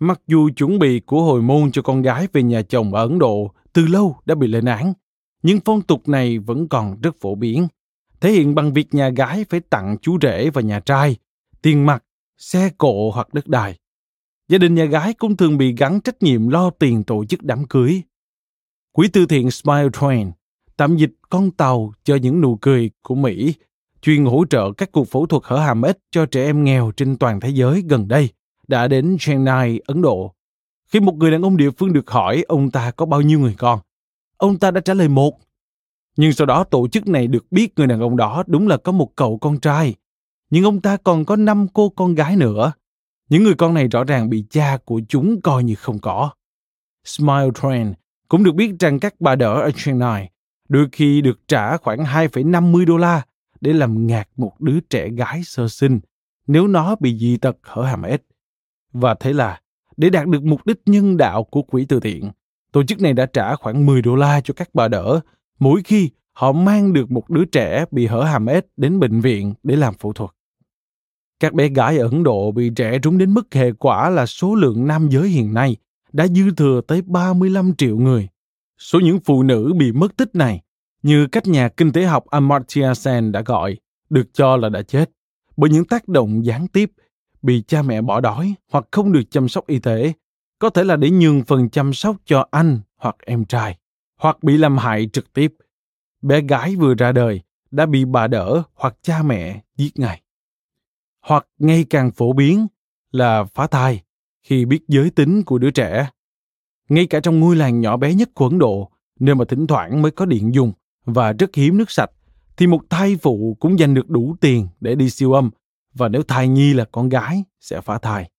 Mặc dù chuẩn bị của hồi môn cho con gái về nhà chồng ở Ấn Độ từ lâu đã bị lên án, nhưng phong tục này vẫn còn rất phổ biến, thể hiện bằng việc nhà gái phải tặng chú rể và nhà trai tiền mặt, xe cộ hoặc đất đai. Gia đình nhà gái cũng thường bị gắn trách nhiệm lo tiền tổ chức đám cưới. Quỹ từ thiện Smile Train, tạm dịch con tàu cho những nụ cười của Mỹ, chuyên hỗ trợ các cuộc phẫu thuật hở hàm ếch cho trẻ em nghèo trên toàn thế giới gần đây, đã đến Chennai, Ấn Độ. Khi một người đàn ông địa phương được hỏi ông ta có bao nhiêu người con, ông ta đã trả lời một. Nhưng sau đó tổ chức này được biết người đàn ông đó đúng là có một cậu con trai. Nhưng ông ta còn có năm cô con gái nữa. Những người con này rõ ràng bị cha của chúng coi như không có. Smile Train cũng được biết rằng các bà đỡ ở Chennai đôi khi được trả khoảng 2,50 đô la để làm ngạt một đứa trẻ gái sơ sinh nếu nó bị dị tật hở hàm ếch. Và thế là, để đạt được mục đích nhân đạo của quỹ từ thiện, tổ chức này đã trả khoảng 10 đô la cho các bà đỡ mỗi khi họ mang được một đứa trẻ bị hở hàm ếch đến bệnh viện để làm phẫu thuật. Các bé gái ở Ấn Độ bị trẻ trúng đến mức hệ quả là số lượng nam giới hiện nay đã dư thừa tới 35 triệu người. Số những phụ nữ bị mất tích này, như các nhà kinh tế học Amartya Sen đã gọi, được cho là đã chết bởi những tác động gián tiếp bị cha mẹ bỏ đói hoặc không được chăm sóc y tế, có thể là để nhường phần chăm sóc cho anh hoặc em trai, hoặc bị làm hại trực tiếp. Bé gái vừa ra đời đã bị bà đỡ hoặc cha mẹ giết ngay. Hoặc ngày càng phổ biến là phá thai khi biết giới tính của đứa trẻ. Ngay cả trong ngôi làng nhỏ bé nhất của Ấn Độ, nơi mà thỉnh thoảng mới có điện dùng và rất hiếm nước sạch, thì một thai phụ cũng dành được đủ tiền để đi siêu âm và nếu thai nhi là con gái sẽ phá thai.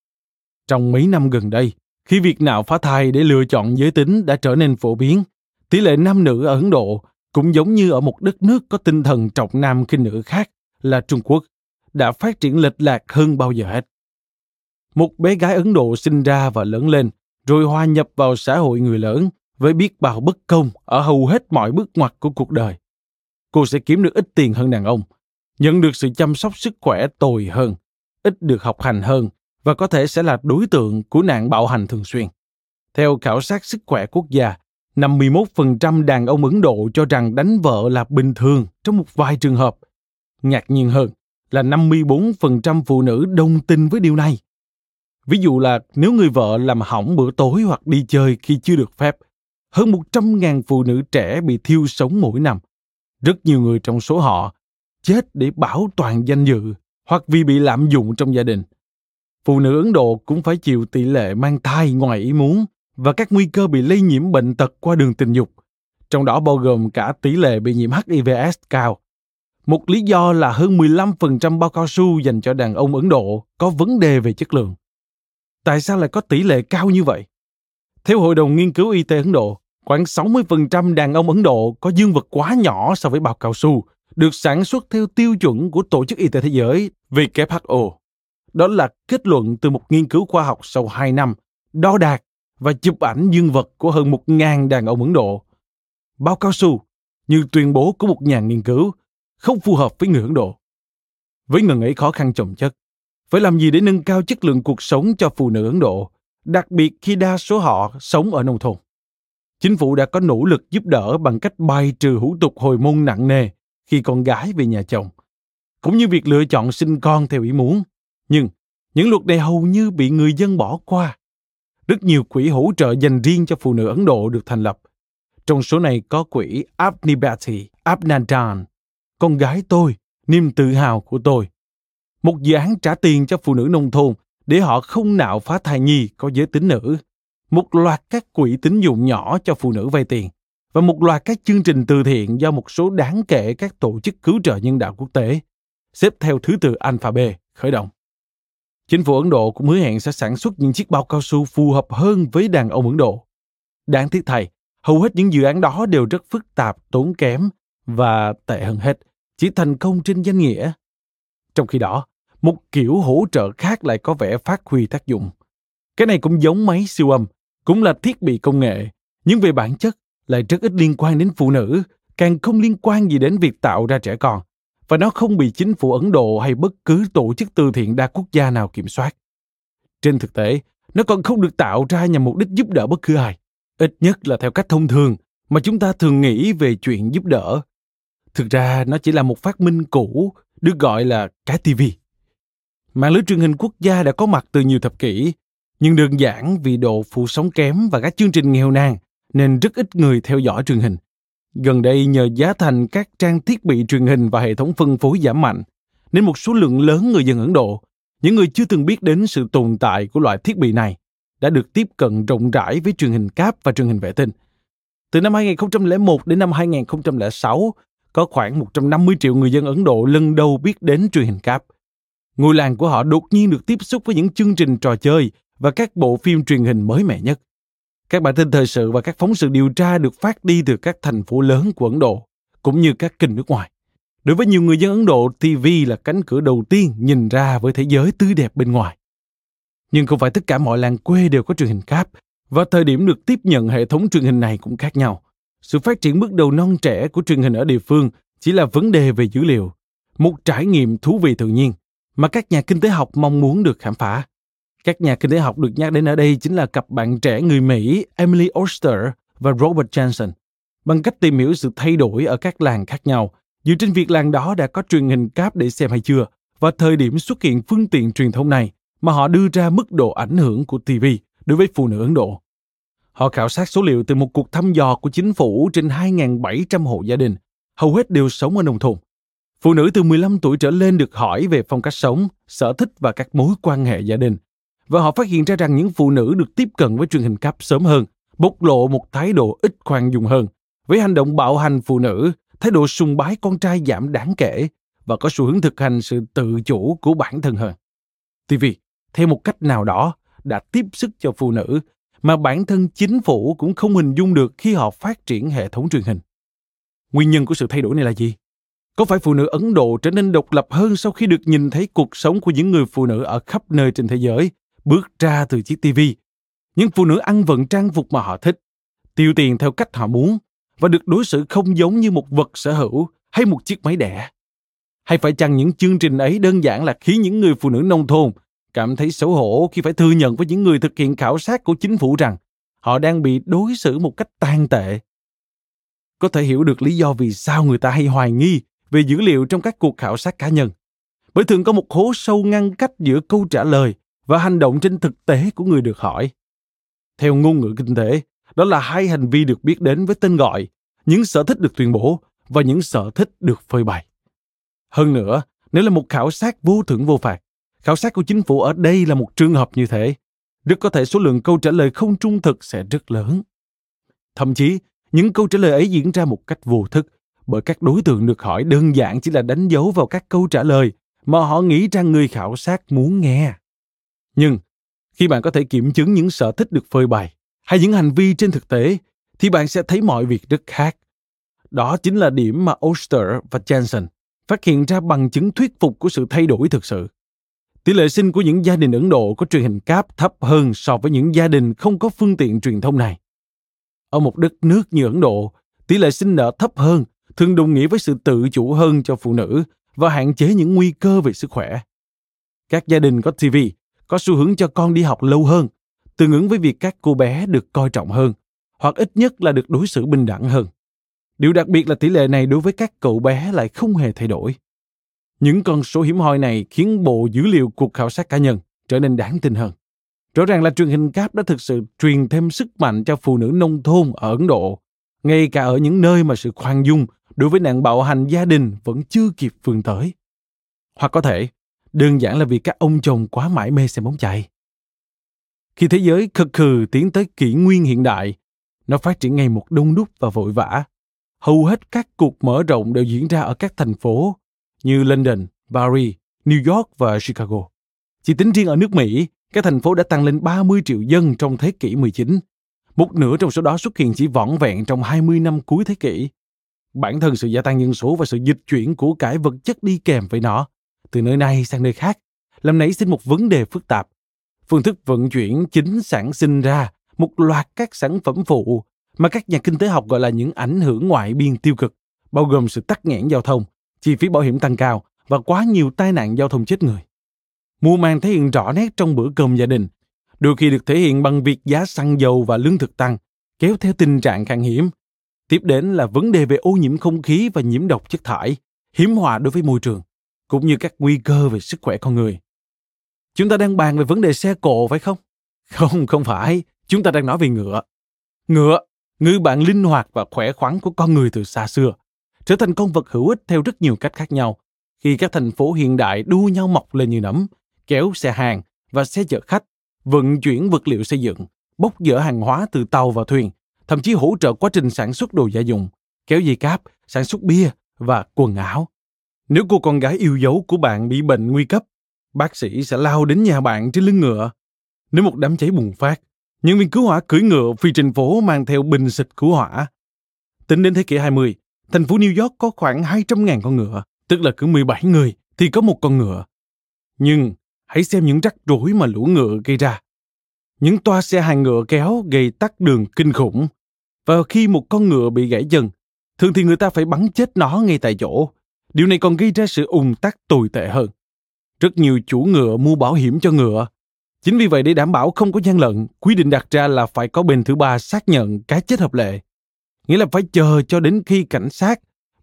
Trong mấy năm gần đây, khi việc nào phá thai để lựa chọn giới tính đã trở nên phổ biến, tỷ lệ nam nữ ở Ấn Độ cũng giống như ở một đất nước có tinh thần trọng nam khinh nữ khác là Trung Quốc, đã phát triển lệch lạc hơn bao giờ hết. Một bé gái Ấn Độ sinh ra và lớn lên, rồi hòa nhập vào xã hội người lớn với biết bao bất công ở hầu hết mọi bước ngoặt của cuộc đời. Cô sẽ kiếm được ít tiền hơn đàn ông, nhận được sự chăm sóc sức khỏe tồi hơn, ít được học hành hơn và có thể sẽ là đối tượng của nạn bạo hành thường xuyên. Theo khảo sát sức khỏe quốc gia, 51% đàn ông Ấn Độ cho rằng đánh vợ là bình thường trong một vài trường hợp. Ngạc nhiên hơn là 54% phụ nữ đồng tình với điều này. Ví dụ là nếu người vợ làm hỏng bữa tối hoặc đi chơi khi chưa được phép, hơn 100.000 phụ nữ trẻ bị thiêu sống mỗi năm. Rất nhiều người trong số họ chết để bảo toàn danh dự hoặc vì bị lạm dụng trong gia đình. Phụ nữ Ấn Độ cũng phải chịu tỷ lệ mang thai ngoài ý muốn và các nguy cơ bị lây nhiễm bệnh tật qua đường tình dục, trong đó bao gồm cả tỷ lệ bị nhiễm HIVS cao. Một lý do là hơn 15% bao cao su dành cho đàn ông Ấn Độ có vấn đề về chất lượng. Tại sao lại có tỷ lệ cao như vậy? Theo Hội đồng Nghiên cứu Y tế Ấn Độ, khoảng 60% đàn ông Ấn Độ có dương vật quá nhỏ so với bao cao su, được sản xuất theo tiêu chuẩn của Tổ chức Y tế Thế giới WHO. Đó là kết luận từ một nghiên cứu khoa học sau 2 năm, đo đạc và chụp ảnh dương vật của hơn 1.000 đàn ông Ấn Độ. Bao cao su, như tuyên bố của một nhà nghiên cứu, không phù hợp với người Ấn Độ. Với ngần ấy khó khăn chồng chất, phải làm gì để nâng cao chất lượng cuộc sống cho phụ nữ Ấn Độ, đặc biệt khi đa số họ sống ở nông thôn. Chính phủ đã có nỗ lực giúp đỡ bằng cách bài trừ hủ tục hồi môn nặng nề khi con gái về nhà chồng, cũng như việc lựa chọn sinh con theo ý muốn. Nhưng những luật này hầu như bị người dân bỏ qua. Rất nhiều quỹ hỗ trợ dành riêng cho phụ nữ Ấn Độ được thành lập. Trong số này có quỹ Abnibati Abnandan, con gái tôi, niềm tự hào của tôi. Một dự án trả tiền cho phụ nữ nông thôn để họ không nạo phá thai nhi có giới tính nữ. Một loạt các quỹ tín dụng nhỏ cho phụ nữ vay tiền và một loạt các chương trình từ thiện do một số đáng kể các tổ chức cứu trợ nhân đạo quốc tế, xếp theo thứ tự alphabet khởi động. Chính phủ Ấn Độ cũng hứa hẹn sẽ sản xuất những chiếc bao cao su phù hợp hơn với đàn ông Ấn Độ. Đáng tiếc thầy, hầu hết những dự án đó đều rất phức tạp, tốn kém và tệ hơn hết, chỉ thành công trên danh nghĩa. Trong khi đó, một kiểu hỗ trợ khác lại có vẻ phát huy tác dụng. Cái này cũng giống máy siêu âm, cũng là thiết bị công nghệ, nhưng về bản chất lại rất ít liên quan đến phụ nữ, càng không liên quan gì đến việc tạo ra trẻ con. Và nó không bị chính phủ Ấn Độ hay bất cứ tổ chức từ thiện đa quốc gia nào kiểm soát. Trên thực tế, nó còn không được tạo ra nhằm mục đích giúp đỡ bất cứ ai. Ít nhất là theo cách thông thường mà chúng ta thường nghĩ về chuyện giúp đỡ. Thực ra nó chỉ là một phát minh cũ được gọi là cái tivi. Mạng lưới truyền hình quốc gia đã có mặt từ nhiều thập kỷ, nhưng đơn giản vì độ phủ sóng kém và các chương trình nghèo nàn nên rất ít người theo dõi truyền hình. Gần đây nhờ giá thành các trang thiết bị truyền hình và hệ thống phân phối giảm mạnh, nên một số lượng lớn người dân Ấn Độ, những người chưa từng biết đến sự tồn tại của loại thiết bị này, đã được tiếp cận rộng rãi với truyền hình cáp và truyền hình vệ tinh. Từ năm 2001 đến năm 2006, có khoảng 150 triệu người dân Ấn Độ lần đầu biết đến truyền hình cáp. Ngôi làng của họ đột nhiên được tiếp xúc với những chương trình trò chơi và các bộ phim truyền hình mới mẻ nhất. Các bản tin thời sự và các phóng sự điều tra được phát đi từ các thành phố lớn của Ấn Độ, cũng như các kênh nước ngoài. Đối với nhiều người dân Ấn Độ, TV là cánh cửa đầu tiên nhìn ra với thế giới tươi đẹp bên ngoài. Nhưng không phải tất cả mọi làng quê đều có truyền hình cáp, và thời điểm được tiếp nhận hệ thống truyền hình này cũng khác nhau. Sự phát triển bước đầu non trẻ của truyền hình ở địa phương chỉ là vấn đề về dữ liệu, một trải nghiệm thú vị tự nhiên mà các nhà kinh tế học mong muốn được khám phá. Các nhà kinh tế học được nhắc đến ở đây chính là cặp bạn trẻ người Mỹ Emily Oster và Robert Johnson. Bằng cách tìm hiểu sự thay đổi ở các làng khác nhau, dựa trên việc làng đó đã có truyền hình cáp để xem hay chưa, và thời điểm xuất hiện phương tiện truyền thông này mà họ đưa ra mức độ ảnh hưởng của TV đối với phụ nữ Ấn Độ. Họ khảo sát số liệu từ một cuộc thăm dò của chính phủ trên 2.700 hộ gia đình, hầu hết đều sống ở nông thôn. Phụ nữ từ 15 tuổi trở lên được hỏi về phong cách sống, sở thích và các mối quan hệ gia đình. Và họ phát hiện ra rằng những phụ nữ được tiếp cận với truyền hình cáp sớm hơn, bộc lộ một thái độ ít khoan dung hơn, với hành động bạo hành phụ nữ, thái độ sùng bái con trai giảm đáng kể và có xu hướng thực hành sự tự chủ của bản thân hơn. TV, theo một cách nào đó, đã tiếp sức cho phụ nữ mà bản thân chính phủ cũng không hình dung được khi họ phát triển hệ thống truyền hình. Nguyên nhân của sự thay đổi này là gì? Có phải phụ nữ Ấn Độ trở nên độc lập hơn sau khi được nhìn thấy cuộc sống của những người phụ nữ ở khắp nơi trên thế giới bước ra từ chiếc TV? Những phụ nữ ăn vận trang phục mà họ thích, tiêu tiền theo cách họ muốn và được đối xử không giống như một vật sở hữu hay một chiếc máy đẻ. Hay phải chăng những chương trình ấy đơn giản là khiến những người phụ nữ nông thôn cảm thấy xấu hổ khi phải thừa nhận với những người thực hiện khảo sát của chính phủ rằng họ đang bị đối xử một cách tàn tệ. Có thể hiểu được lý do vì sao người ta hay hoài nghi về dữ liệu trong các cuộc khảo sát cá nhân. Bởi thường có một hố sâu ngăn cách giữa câu trả lời và hành động trên thực tế của người được hỏi. Theo ngôn ngữ kinh tế, đó là hai hành vi được biết đến với tên gọi, những sở thích được tuyên bố và những sở thích được phơi bày. Hơn nữa, nếu là một khảo sát vô thưởng vô phạt, Khảo sát của chính phủ ở đây là một trường hợp như thế. Rất có thể số lượng câu trả lời không trung thực sẽ rất lớn. Thậm chí, những câu trả lời ấy diễn ra một cách vô thức bởi các đối tượng được hỏi đơn giản chỉ là đánh dấu vào các câu trả lời mà họ nghĩ rằng người khảo sát muốn nghe. Nhưng, khi bạn có thể kiểm chứng những sở thích được phơi bày hay những hành vi trên thực tế, thì bạn sẽ thấy mọi việc rất khác. Đó chính là điểm mà Oster và Jensen phát hiện ra bằng chứng thuyết phục của sự thay đổi thực sự. Tỷ lệ sinh của những gia đình Ấn Độ có truyền hình cáp thấp hơn so với những gia đình không có phương tiện truyền thông này. Ở một đất nước như Ấn Độ, tỷ lệ sinh nở thấp hơn thường đồng nghĩa với sự tự chủ hơn cho phụ nữ và hạn chế những nguy cơ về sức khỏe. Các gia đình có TV có xu hướng cho con đi học lâu hơn, tương ứng với việc các cô bé được coi trọng hơn, hoặc ít nhất là được đối xử bình đẳng hơn. Điều đặc biệt là tỷ lệ này đối với các cậu bé lại không hề thay đổi. Những con số hiếm hoi này khiến bộ dữ liệu cuộc khảo sát cá nhân trở nên đáng tin hơn. Rõ ràng là truyền hình cáp đã thực sự truyền thêm sức mạnh cho phụ nữ nông thôn ở Ấn Độ, ngay cả ở những nơi mà sự khoan dung đối với nạn bạo hành gia đình vẫn chưa kịp vươn tới. Hoặc có thể, đơn giản là vì các ông chồng quá mãi mê xem bóng chày. Khi thế giới khực khừ tiến tới kỷ nguyên hiện đại, nó phát triển ngày một đông đúc và vội vã. Hầu hết các cuộc mở rộng đều diễn ra ở các thành phố như London, Paris, New York và Chicago. Chỉ tính riêng ở nước Mỹ, các thành phố đã tăng lên 30 triệu dân trong thế kỷ 19. Một nửa trong số đó xuất hiện chỉ vỏn vẹn trong 20 năm cuối thế kỷ. Bản thân sự gia tăng dân số và sự dịch chuyển của cải vật chất đi kèm với nó, từ nơi này sang nơi khác, làm nảy sinh một vấn đề phức tạp. Phương thức vận chuyển chính sản sinh ra một loạt các sản phẩm phụ mà các nhà kinh tế học gọi là những ảnh hưởng ngoại biên tiêu cực, bao gồm sự tắc nghẽn giao thông, chi phí bảo hiểm tăng cao và quá nhiều tai nạn giao thông chết người. Mua màng thể hiện rõ nét trong bữa cơm gia đình, đôi khi được thể hiện bằng việc giá xăng dầu và lương thực tăng, kéo theo tình trạng khan hiếm. Tiếp đến là vấn đề về ô nhiễm không khí và nhiễm độc chất thải, hiếm họa đối với môi trường, cũng như các nguy cơ về sức khỏe con người. Chúng ta đang bàn về vấn đề xe cộ phải không? Không, không phải. Chúng ta đang nói về ngựa. Ngựa, Ngư bạn linh hoạt và khỏe khoắn của con người từ xa xưa, trở thành con vật hữu ích theo rất nhiều cách khác nhau. Khi các thành phố hiện đại đua nhau mọc lên như nấm, kéo xe hàng và xe chở khách, vận chuyển vật liệu xây dựng, bốc dỡ hàng hóa từ tàu và thuyền, thậm chí hỗ trợ quá trình sản xuất đồ gia dụng, kéo dây cáp, sản xuất bia và quần áo. Nếu cô con gái yêu dấu của bạn bị bệnh nguy cấp, bác sĩ sẽ lao đến nhà bạn trên lưng ngựa. Nếu một đám cháy bùng phát, nhân viên cứu hỏa cưỡi ngựa phi trên phố mang theo bình xịt cứu hỏa. Tính đến thế kỷ 20, thành phố New York có khoảng 200.000 con ngựa, tức là cứ 17 người thì có một con ngựa. Nhưng hãy xem những rắc rối mà lũ ngựa gây ra. Những toa xe hàng ngựa kéo gây tắc đường kinh khủng. Và khi một con ngựa bị gãy chân, thường thì người ta phải bắn chết nó ngay tại chỗ. Điều này còn gây ra sự ùn tắc tồi tệ hơn. Rất nhiều chủ ngựa mua bảo hiểm cho ngựa. Chính vì vậy để đảm bảo không có gian lận, quy định đặt ra là phải có bên thứ ba xác nhận cái chết hợp lệ. Nghĩa là phải chờ cho đến khi cảnh sát,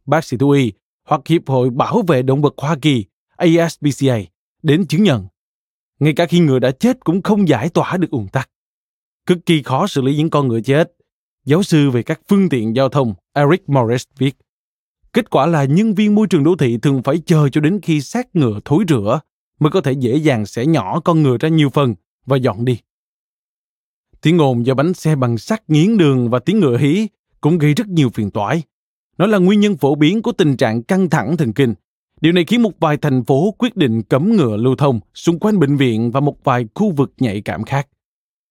bác sĩ thú y hoặc Hiệp hội Bảo vệ Động vật Hoa Kỳ ASPCA đến chứng nhận. Ngay cả khi ngựa đã chết cũng không giải tỏa được ùn tắc. Cực kỳ khó xử lý những con ngựa chết. Giáo sư về các phương tiện giao thông Eric Morris viết. Kết quả là nhân viên môi trường đô thị thường phải chờ cho đến khi xác ngựa thối rữa mới có thể dễ dàng xẻ nhỏ con ngựa ra nhiều phần và dọn đi. Tiếng ồn do bánh xe bằng sắt nghiến đường và tiếng ngựa hí cũng gây rất nhiều phiền toái. Nó là nguyên nhân phổ biến của tình trạng căng thẳng thần kinh. Điều này khiến một vài thành phố quyết định cấm ngựa lưu thông xung quanh bệnh viện và một vài khu vực nhạy cảm khác.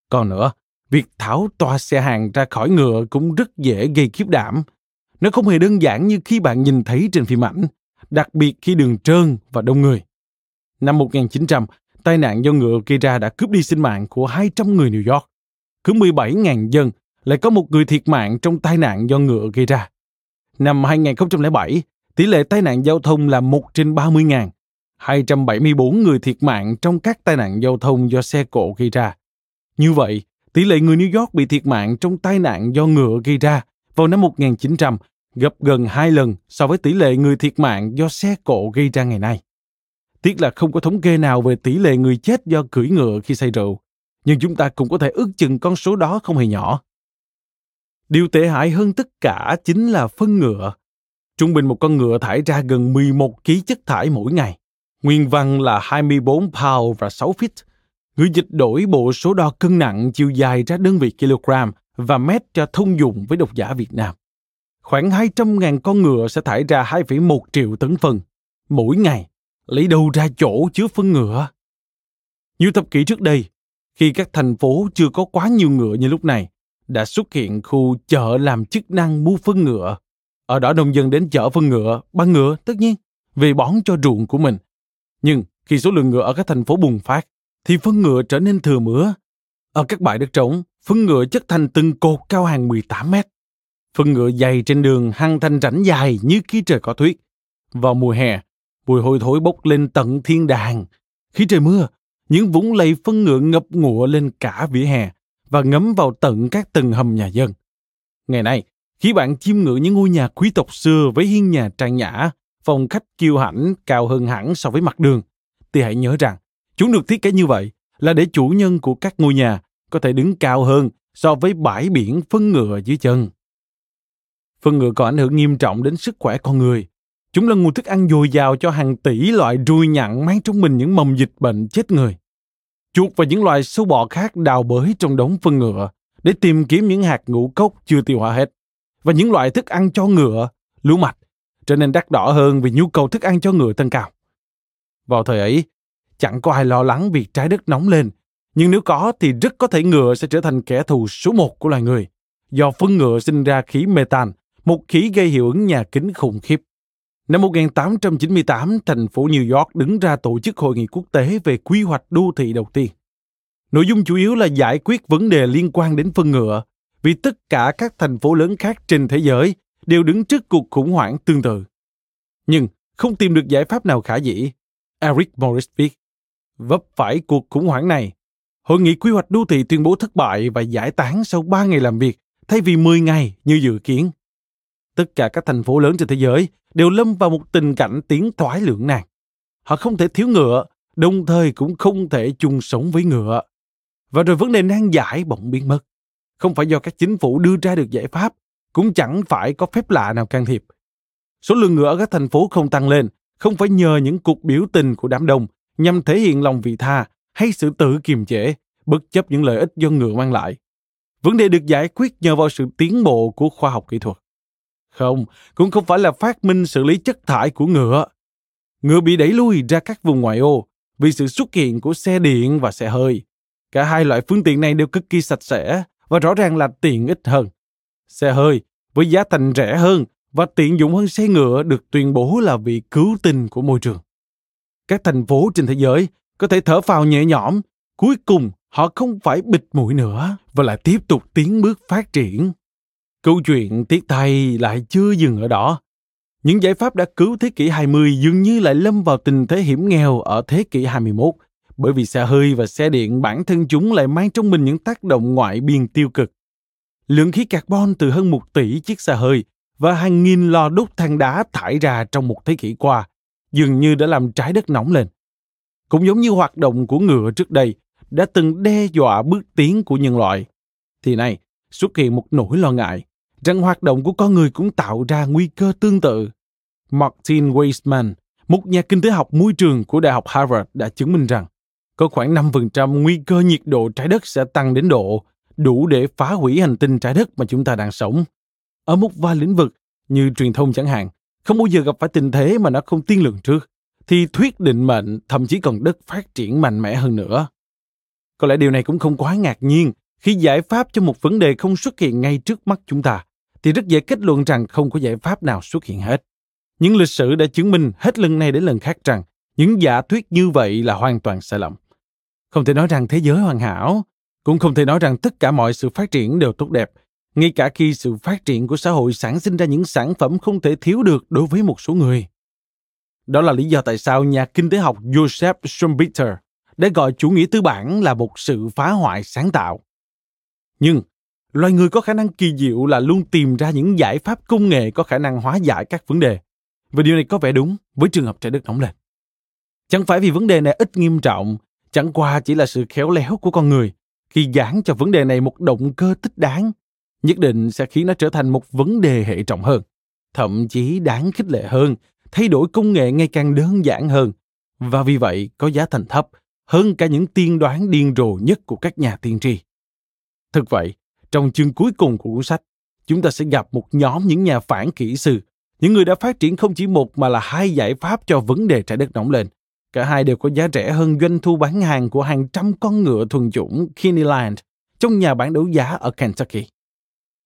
Còn nữa, việc tháo toa xe hàng ra khỏi ngựa cũng rất dễ gây khiếp đảm. Nó không hề đơn giản như khi bạn nhìn thấy trên phim ảnh, đặc biệt khi đường trơn và đông người. Năm 1900, tai nạn do ngựa gây ra đã cướp đi sinh mạng của 200 người New York. Cứ 17.000 dân lại có một người thiệt mạng trong tai nạn do ngựa gây ra. Năm 2007, tỷ lệ tai nạn giao thông là 1 trên 30.000. 274 người thiệt mạng trong các tai nạn giao thông do xe cộ gây ra. Như vậy, tỷ lệ người New York bị thiệt mạng trong tai nạn do ngựa gây ra vào năm 1900 gấp gần hai lần so với tỷ lệ người thiệt mạng do xe cộ gây ra ngày nay. Tiếc là không có thống kê nào về tỷ lệ người chết do cưỡi ngựa khi say rượu, nhưng chúng ta cũng có thể ước chừng con số đó không hề nhỏ. Điều tệ hại hơn tất cả chính là phân ngựa. Trung bình một con ngựa thải ra gần 11 kg chất thải mỗi ngày. Nguyên văn là 24 pound và 6 feet. Người dịch đổi bộ số đo cân nặng chiều dài ra đơn vị kg và mét cho thông dụng với độc giả Việt Nam. Khoảng 200.000 con ngựa sẽ thải ra 2,1 triệu tấn phân mỗi ngày. Lấy đâu ra chỗ chứa phân ngựa? Nhiều thập kỷ trước đây, khi các thành phố chưa có quá nhiều ngựa như lúc này, đã xuất hiện khu chợ làm chức năng mua phân ngựa. Ở đó nông dân đến chợ phân ngựa, bằng ngựa tất nhiên, về bón cho ruộng của mình. Nhưng khi số lượng ngựa ở các thành phố bùng phát, thì phân ngựa trở nên thừa mứa. Ở các bãi đất trống, phân ngựa chất thành từng cột cao hàng 18 mét. Phân ngựa dày trên đường hăng thành rãnh dài như khi trời có tuyết. Vào mùa hè, mùi hôi thối bốc lên tận thiên đàng. Khi trời mưa, những vũng lầy phân ngựa ngập ngụa lên cả vỉa hè, và ngấm vào tận các tầng hầm nhà dân. Ngày nay, khi bạn chiêm ngưỡng những ngôi nhà quý tộc xưa với hiên nhà trang nhã, phòng khách kiêu hãnh cao hơn hẳn so với mặt đường, thì hãy nhớ rằng chúng được thiết kế như vậy là để chủ nhân của các ngôi nhà có thể đứng cao hơn so với bãi biển phân ngựa dưới chân. Phân ngựa có ảnh hưởng nghiêm trọng đến sức khỏe con người. Chúng là nguồn thức ăn dồi dào cho hàng tỷ loại ruồi nhặn mang trong mình những mầm dịch bệnh chết người chuột và những loài sâu bọ khác đào bới trong đống phân ngựa để tìm kiếm những hạt ngũ cốc chưa tiêu hóa hết. Và những loại thức ăn cho ngựa, lúa mạch, trở nên đắt đỏ hơn vì nhu cầu thức ăn cho ngựa tăng cao. Vào thời ấy, chẳng có ai lo lắng việc trái đất nóng lên, nhưng nếu có thì rất có thể ngựa sẽ trở thành kẻ thù số một của loài người, do phân ngựa sinh ra khí metan, một khí gây hiệu ứng nhà kính khủng khiếp. Năm 1898, thành phố New York đứng ra tổ chức hội nghị quốc tế về quy hoạch đô thị đầu tiên. Nội dung chủ yếu là giải quyết vấn đề liên quan đến phân ngựa, vì tất cả các thành phố lớn khác trên thế giới đều đứng trước cuộc khủng hoảng tương tự. Nhưng không tìm được giải pháp nào khả dĩ. Eric Morris viết, vấp phải cuộc khủng hoảng này, Hội nghị quy hoạch đô thị tuyên bố thất bại và giải tán sau 3 ngày làm việc thay vì 10 ngày như dự kiến. Tất cả các thành phố lớn trên thế giới đều lâm vào một tình cảnh tiến thoái lưỡng nan. Họ không thể thiếu ngựa, đồng thời cũng không thể chung sống với ngựa. Và rồi vấn đề nan giải bỗng biến mất. không phải do các chính phủ đưa ra được giải pháp, cũng chẳng phải có phép lạ nào can thiệp. Số lượng ngựa ở các thành phố không tăng lên, không phải nhờ những cuộc biểu tình của đám đông nhằm thể hiện lòng vị tha hay sự tự kiềm chế, bất chấp những lợi ích do ngựa mang lại. Vấn đề được giải quyết nhờ vào sự tiến bộ của khoa học kỹ thuật. Không, cũng không phải là phát minh xử lý chất thải của ngựa. Ngựa bị đẩy lui ra các vùng ngoại ô vì sự xuất hiện của xe điện và xe hơi. Cả hai loại phương tiện này đều cực kỳ sạch sẽ và rõ ràng là tiện ích hơn. Xe hơi với giá thành rẻ hơn và tiện dụng hơn xe ngựa được tuyên bố là vị cứu tinh của môi trường. Các thành phố trên thế giới có thể thở phào nhẹ nhõm, cuối cùng họ không phải bịt mũi nữa và lại tiếp tục tiến bước phát triển. Câu chuyện tiếc thay lại chưa dừng ở đó. Những giải pháp đã cứu thế kỷ 20 dường như lại lâm vào tình thế hiểm nghèo ở thế kỷ 21 bởi vì xe hơi và xe điện bản thân chúng lại mang trong mình những tác động ngoại biên tiêu cực. Lượng khí carbon từ hơn một tỷ chiếc xe hơi và hàng nghìn lò đốt than đá thải ra trong một thế kỷ qua dường như đã làm trái đất nóng lên. Cũng giống như hoạt động của ngựa trước đây đã từng đe dọa bước tiến của nhân loại. Thì nay xuất hiện một nỗi lo ngại rằng hoạt động của con người cũng tạo ra nguy cơ tương tự. Martin Weisman, một nhà kinh tế học môi trường của Đại học Harvard đã chứng minh rằng có khoảng 5% nguy cơ nhiệt độ trái đất sẽ tăng đến độ đủ để phá hủy hành tinh trái đất mà chúng ta đang sống. Ở một vài lĩnh vực như truyền thông chẳng hạn, không bao giờ gặp phải tình thế mà nó không tiên lượng trước, thì thuyết định mệnh thậm chí còn đất phát triển mạnh mẽ hơn nữa. Có lẽ điều này cũng không quá ngạc nhiên khi giải pháp cho một vấn đề không xuất hiện ngay trước mắt chúng ta, thì rất dễ kết luận rằng không có giải pháp nào xuất hiện hết. những lịch sử đã chứng minh hết lần này đến lần khác rằng những giả thuyết như vậy là hoàn toàn sai lầm. Không thể nói rằng thế giới hoàn hảo, cũng không thể nói rằng tất cả mọi sự phát triển đều tốt đẹp, ngay cả khi sự phát triển của xã hội sản sinh ra những sản phẩm không thể thiếu được đối với một số người. Đó là lý do tại sao nhà kinh tế học Joseph Schumpeter đã gọi chủ nghĩa tư bản là một sự phá hoại sáng tạo. Nhưng loài người có khả năng kỳ diệu là luôn tìm ra những giải pháp công nghệ có khả năng hóa giải các vấn đề. Và điều này có vẻ đúng với trường hợp trái đất nóng lên. Chẳng phải vì vấn đề này ít nghiêm trọng, chẳng qua chỉ là sự khéo léo của con người khi giảng cho vấn đề này một động cơ thích đáng nhất định sẽ khiến nó trở thành một vấn đề hệ trọng hơn, thậm chí đáng khích lệ hơn, thay đổi công nghệ ngày càng đơn giản hơn, và vì vậy có giá thành thấp hơn cả những tiên đoán điên rồ nhất của các nhà tiên tri. Thực vậy, trong chương cuối cùng của cuốn sách, chúng ta sẽ gặp một nhóm những nhà phản kỹ sư, những người đã phát triển không chỉ một mà là hai giải pháp cho vấn đề trái đất nóng lên. Cả hai đều có giá rẻ hơn doanh thu bán hàng của hàng trăm con ngựa thuần chủng Kinneyland trong nhà bán đấu giá ở Kentucky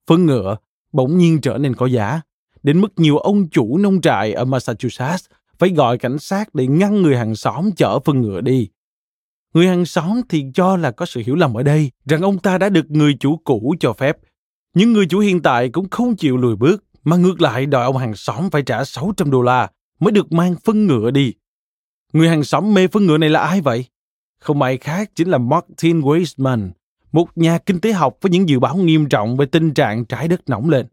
phân ngựa bỗng nhiên trở nên có giá, đến mức nhiều ông chủ nông trại ở Massachusetts phải gọi cảnh sát để ngăn người hàng xóm chở phân ngựa đi. Người hàng xóm thì cho là có sự hiểu lầm ở đây rằng ông ta đã được người chủ cũ cho phép. Nhưng người chủ hiện tại cũng không chịu lùi bước, mà ngược lại đòi ông hàng xóm phải trả 600 đô la mới được mang phân ngựa đi. Người hàng xóm mê phân ngựa này là ai vậy? Không ai khác chính là Martin Weisman, một nhà kinh tế học với những dự báo nghiêm trọng về tình trạng trái đất nóng lên.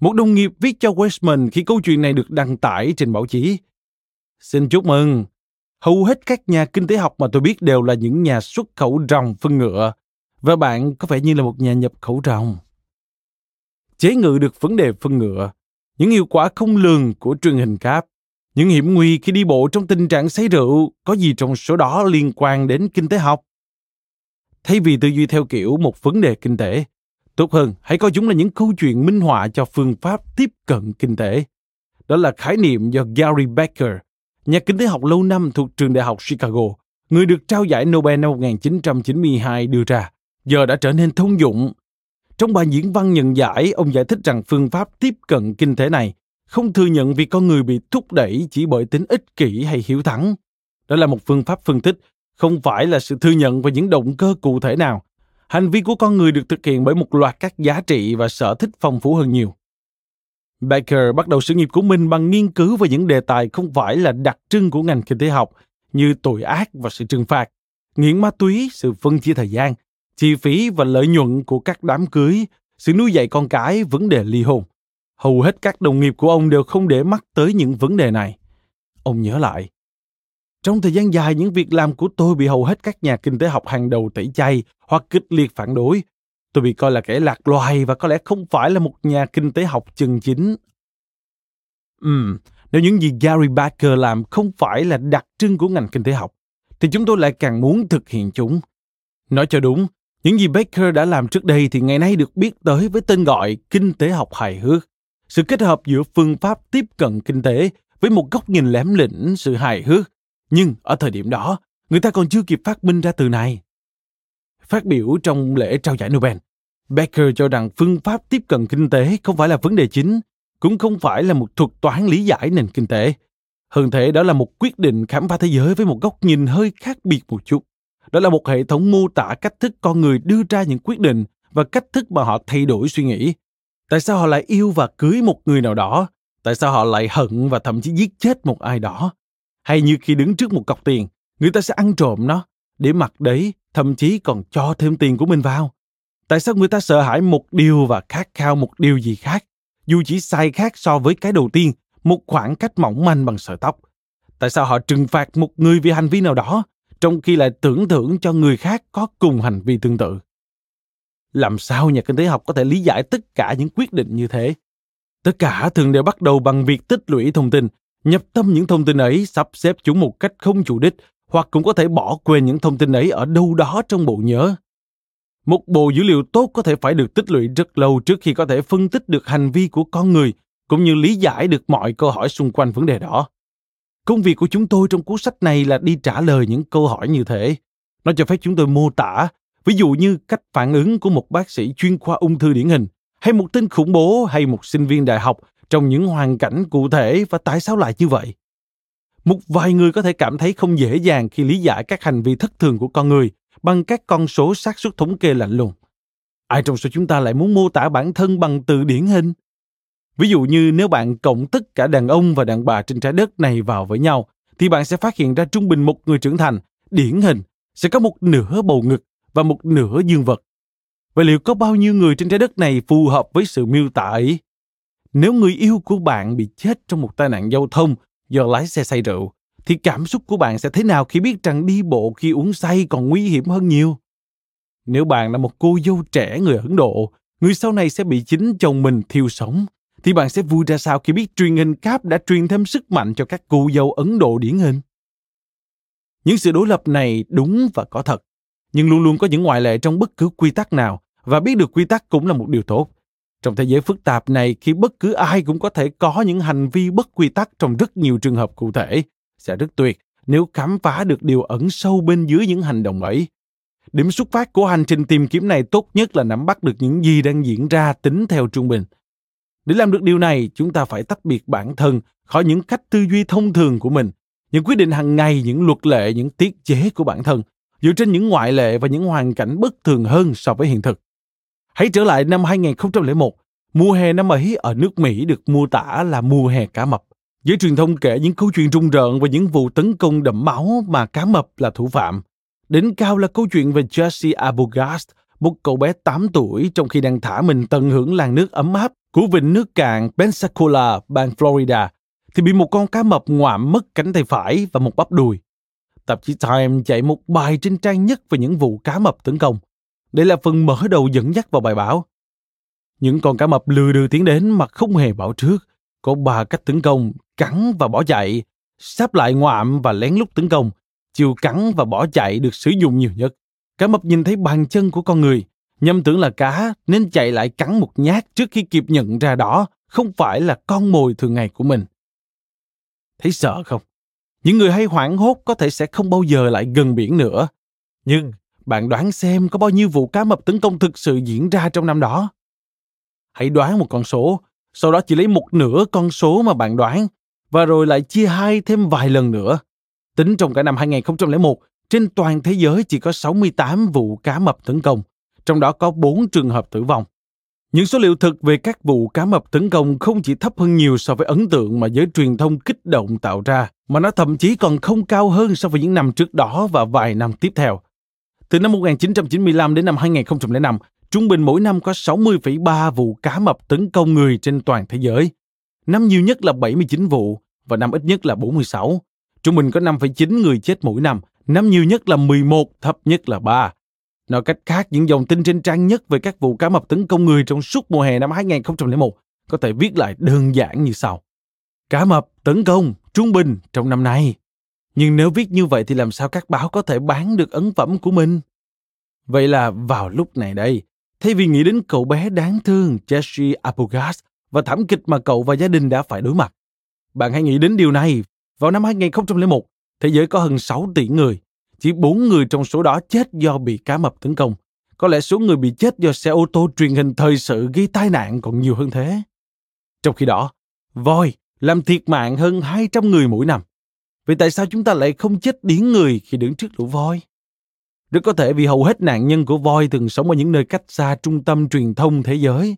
Một đồng nghiệp viết cho Westman khi câu chuyện này được đăng tải trên báo chí. Xin chúc mừng. Hầu hết các nhà kinh tế học mà tôi biết đều là những nhà xuất khẩu rồng phân ngựa, và bạn có vẻ như là một nhà nhập khẩu rồng. Chế ngự được vấn đề phân ngựa, những hiệu quả không lường của truyền hình cáp, những hiểm nguy khi đi bộ trong tình trạng say rượu, có gì trong số đó liên quan đến kinh tế học? Thay vì tư duy theo kiểu một vấn đề kinh tế, tốt hơn hãy coi chúng là những câu chuyện minh họa cho phương pháp tiếp cận kinh tế. Đó là khái niệm do Gary Becker, nhà kinh tế học lâu năm thuộc trường đại học Chicago, người được trao giải Nobel năm 1992 đưa ra, giờ đã trở nên thông dụng. Trong bài diễn văn nhận giải, ông giải thích rằng phương pháp tiếp cận kinh tế này không thừa nhận việc con người bị thúc đẩy chỉ bởi tính ích kỷ hay hiếu thắng. Đó là một phương pháp phân tích không phải là sự thừa nhận về những động cơ cụ thể nào. Hành vi của con người được thực hiện bởi một loạt các giá trị và sở thích phong phú hơn nhiều. Baker bắt đầu sự nghiệp của mình bằng nghiên cứu về những đề tài không phải là đặc trưng của ngành kinh tế học như tội ác và sự trừng phạt, nghiện ma túy, sự phân chia thời gian, chi phí và lợi nhuận của các đám cưới, sự nuôi dạy con cái, vấn đề ly hôn. Hầu hết các đồng nghiệp của ông đều không để mắt tới những vấn đề này. Ông nhớ lại, trong thời gian dài, những việc làm của tôi bị hầu hết các nhà kinh tế học hàng đầu tẩy chay hoặc kịch liệt phản đối. tôi bị coi là kẻ lạc loài và có lẽ không phải là một nhà kinh tế học chân chính. Ừm, nếu những gì Gary Barker làm không phải là đặc trưng của ngành kinh tế học, thì chúng tôi lại càng muốn thực hiện chúng. Nói cho đúng, những gì Baker đã làm trước đây thì ngày nay được biết tới với tên gọi kinh tế học hài hước. Sự kết hợp giữa phương pháp tiếp cận kinh tế với một góc nhìn lém lĩnh sự hài hước. Nhưng ở thời điểm đó, người ta còn chưa kịp phát minh ra từ này. Phát biểu trong lễ trao giải Nobel, Becker cho rằng phương pháp tiếp cận kinh tế không phải là vấn đề chính, cũng không phải là một thuật toán lý giải nền kinh tế. Hơn thế đó là một quyết định khám phá thế giới với một góc nhìn hơi khác biệt một chút. Đó là một hệ thống mô tả cách thức con người đưa ra những quyết định và cách thức mà họ thay đổi suy nghĩ. Tại sao họ lại yêu và cưới một người nào đó? Tại sao họ lại hận và thậm chí giết chết một ai đó? Hay như khi đứng trước một cọc tiền, người ta sẽ ăn trộm nó, để mặc đấy, thậm chí còn cho thêm tiền của mình vào. Tại sao người ta sợ hãi một điều và khát khao một điều gì khác, dù chỉ sai khác so với cái đầu tiên, một khoảng cách mỏng manh bằng sợi tóc? Tại sao họ trừng phạt một người vì hành vi nào đó, trong khi lại tưởng thưởng cho người khác có cùng hành vi tương tự? Làm sao nhà kinh tế học có thể lý giải tất cả những quyết định như thế? Tất cả thường đều bắt đầu bằng việc tích lũy thông tin, nhập tâm những thông tin ấy, sắp xếp chúng một cách không chủ đích, hoặc cũng có thể bỏ quên những thông tin ấy ở đâu đó trong bộ nhớ. Một bộ dữ liệu tốt có thể phải được tích lũy rất lâu trước khi có thể phân tích được hành vi của con người, cũng như lý giải được mọi câu hỏi xung quanh vấn đề đó. Công việc của chúng tôi trong cuốn sách này là đi trả lời những câu hỏi như thế. Nó cho phép chúng tôi mô tả, ví dụ như cách phản ứng của một bác sĩ chuyên khoa ung thư điển hình, hay một tên khủng bố hay một sinh viên đại học trong những hoàn cảnh cụ thể và tại sao lại như vậy. Một vài người có thể cảm thấy không dễ dàng khi lý giải các hành vi thất thường của con người bằng các con số xác suất thống kê lạnh lùng. Ai trong số chúng ta lại muốn mô tả bản thân bằng từ điển hình? Ví dụ như nếu bạn cộng tất cả đàn ông và đàn bà trên trái đất này vào với nhau, thì bạn sẽ phát hiện ra trung bình một người trưởng thành, điển hình, sẽ có một nửa bầu ngực và một nửa dương vật. Vậy liệu có bao nhiêu người trên trái đất này phù hợp với sự miêu tả ấy? Nếu người yêu của bạn bị chết trong một tai nạn giao thông do lái xe say rượu, thì cảm xúc của bạn sẽ thế nào khi biết rằng đi bộ khi uống say còn nguy hiểm hơn nhiều? Nếu bạn là một cô dâu trẻ người Ấn Độ, người sau này sẽ bị chính chồng mình thiêu sống, thì bạn sẽ vui ra sao khi biết truyền hình cáp đã truyền thêm sức mạnh cho các cô dâu Ấn Độ điển hình? Những sự đối lập này đúng và có thật, nhưng luôn luôn có những ngoại lệ trong bất cứ quy tắc nào, và biết được quy tắc cũng là một điều tốt. Trong thế giới phức tạp này, khi bất cứ ai cũng có thể có những hành vi bất quy tắc trong rất nhiều trường hợp cụ thể, sẽ rất tuyệt nếu khám phá được điều ẩn sâu bên dưới những hành động ấy. Điểm xuất phát của hành trình tìm kiếm này tốt nhất là nắm bắt được những gì đang diễn ra tính theo trung bình. Để làm được điều này, chúng ta phải tách biệt bản thân khỏi những cách tư duy thông thường của mình, những quyết định hàng ngày, những luật lệ, những tiết chế của bản thân, dựa trên những ngoại lệ và những hoàn cảnh bất thường hơn so với hiện thực. Hãy trở lại năm 2001, mùa hè năm ấy ở nước Mỹ được mô tả là mùa hè cá mập. Giới truyền thông kể những câu chuyện rùng rợn về những vụ tấn công đẫm máu mà cá mập là thủ phạm. Đỉnh cao là câu chuyện về Jesse Abogast, một cậu bé 8 tuổi trong khi đang thả mình tận hưởng làn nước ấm áp của vịnh nước cạn Pensacola, bang Florida, thì bị một con cá mập ngoạm mất cánh tay phải và một bắp đùi. Tạp chí Time chạy một bài trên trang nhất về những vụ cá mập tấn công. Đây là phần mở đầu dẫn dắt vào bài báo. Những con cá mập lừa đưa tiến đến mà không hề bảo trước. Có ba cách tấn công, cắn và bỏ chạy, sắp lại ngoạm và lén lút tấn công. Chiều cắn và bỏ chạy được sử dụng nhiều nhất. Cá mập nhìn thấy bàn chân của con người, nhầm tưởng là cá nên chạy lại cắn một nhát trước khi kịp nhận ra đó không phải là con mồi thường ngày của mình. Thấy sợ không? Những người hay hoảng hốt có thể sẽ không bao giờ lại gần biển nữa. Nhưng bạn đoán xem có bao nhiêu vụ cá mập tấn công thực sự diễn ra trong năm đó? Hãy đoán một con số, sau đó chỉ lấy một nửa con số mà bạn đoán, và rồi lại chia hai thêm vài lần nữa. Tính trong cả năm 2001, trên toàn thế giới chỉ có 68 vụ cá mập tấn công, trong đó có 4 trường hợp tử vong. Những số liệu thực về các vụ cá mập tấn công không chỉ thấp hơn nhiều so với ấn tượng mà giới truyền thông kích động tạo ra, mà nó thậm chí còn không cao hơn so với những năm trước đó và vài năm tiếp theo. Từ năm 1995 đến năm 2005, trung bình mỗi năm có 60,3 vụ cá mập tấn công người trên toàn thế giới. Năm nhiều nhất là 79 vụ và năm ít nhất là 46. Trung bình có 5,9 người chết mỗi năm, năm nhiều nhất là 11, thấp nhất là 3. Nói cách khác, những dòng tin trên trang nhất về các vụ cá mập tấn công người trong suốt mùa hè năm 2001 có thể viết lại đơn giản như sau. Cá mập tấn công trung bình trong năm nay. Nhưng nếu viết như vậy thì làm sao các báo có thể bán được ấn phẩm của mình? Vậy là vào lúc này đây, thay vì nghĩ đến cậu bé đáng thương Jesse Apogas và thảm kịch mà cậu và gia đình đã phải đối mặt, bạn hãy nghĩ đến điều này. Vào năm 2001, thế giới có hơn 6 tỷ người. Chỉ 4 người trong số đó chết do bị cá mập tấn công. Có lẽ số người bị chết do xe ô tô truyền hình thời sự gây tai nạn còn nhiều hơn thế. Trong khi đó, voi làm thiệt mạng hơn 200 người mỗi năm. Vậy tại sao chúng ta lại không chết điếng người khi đứng trước lũ voi? Rất có thể vì hầu hết nạn nhân của voi thường sống ở những nơi cách xa trung tâm truyền thông thế giới.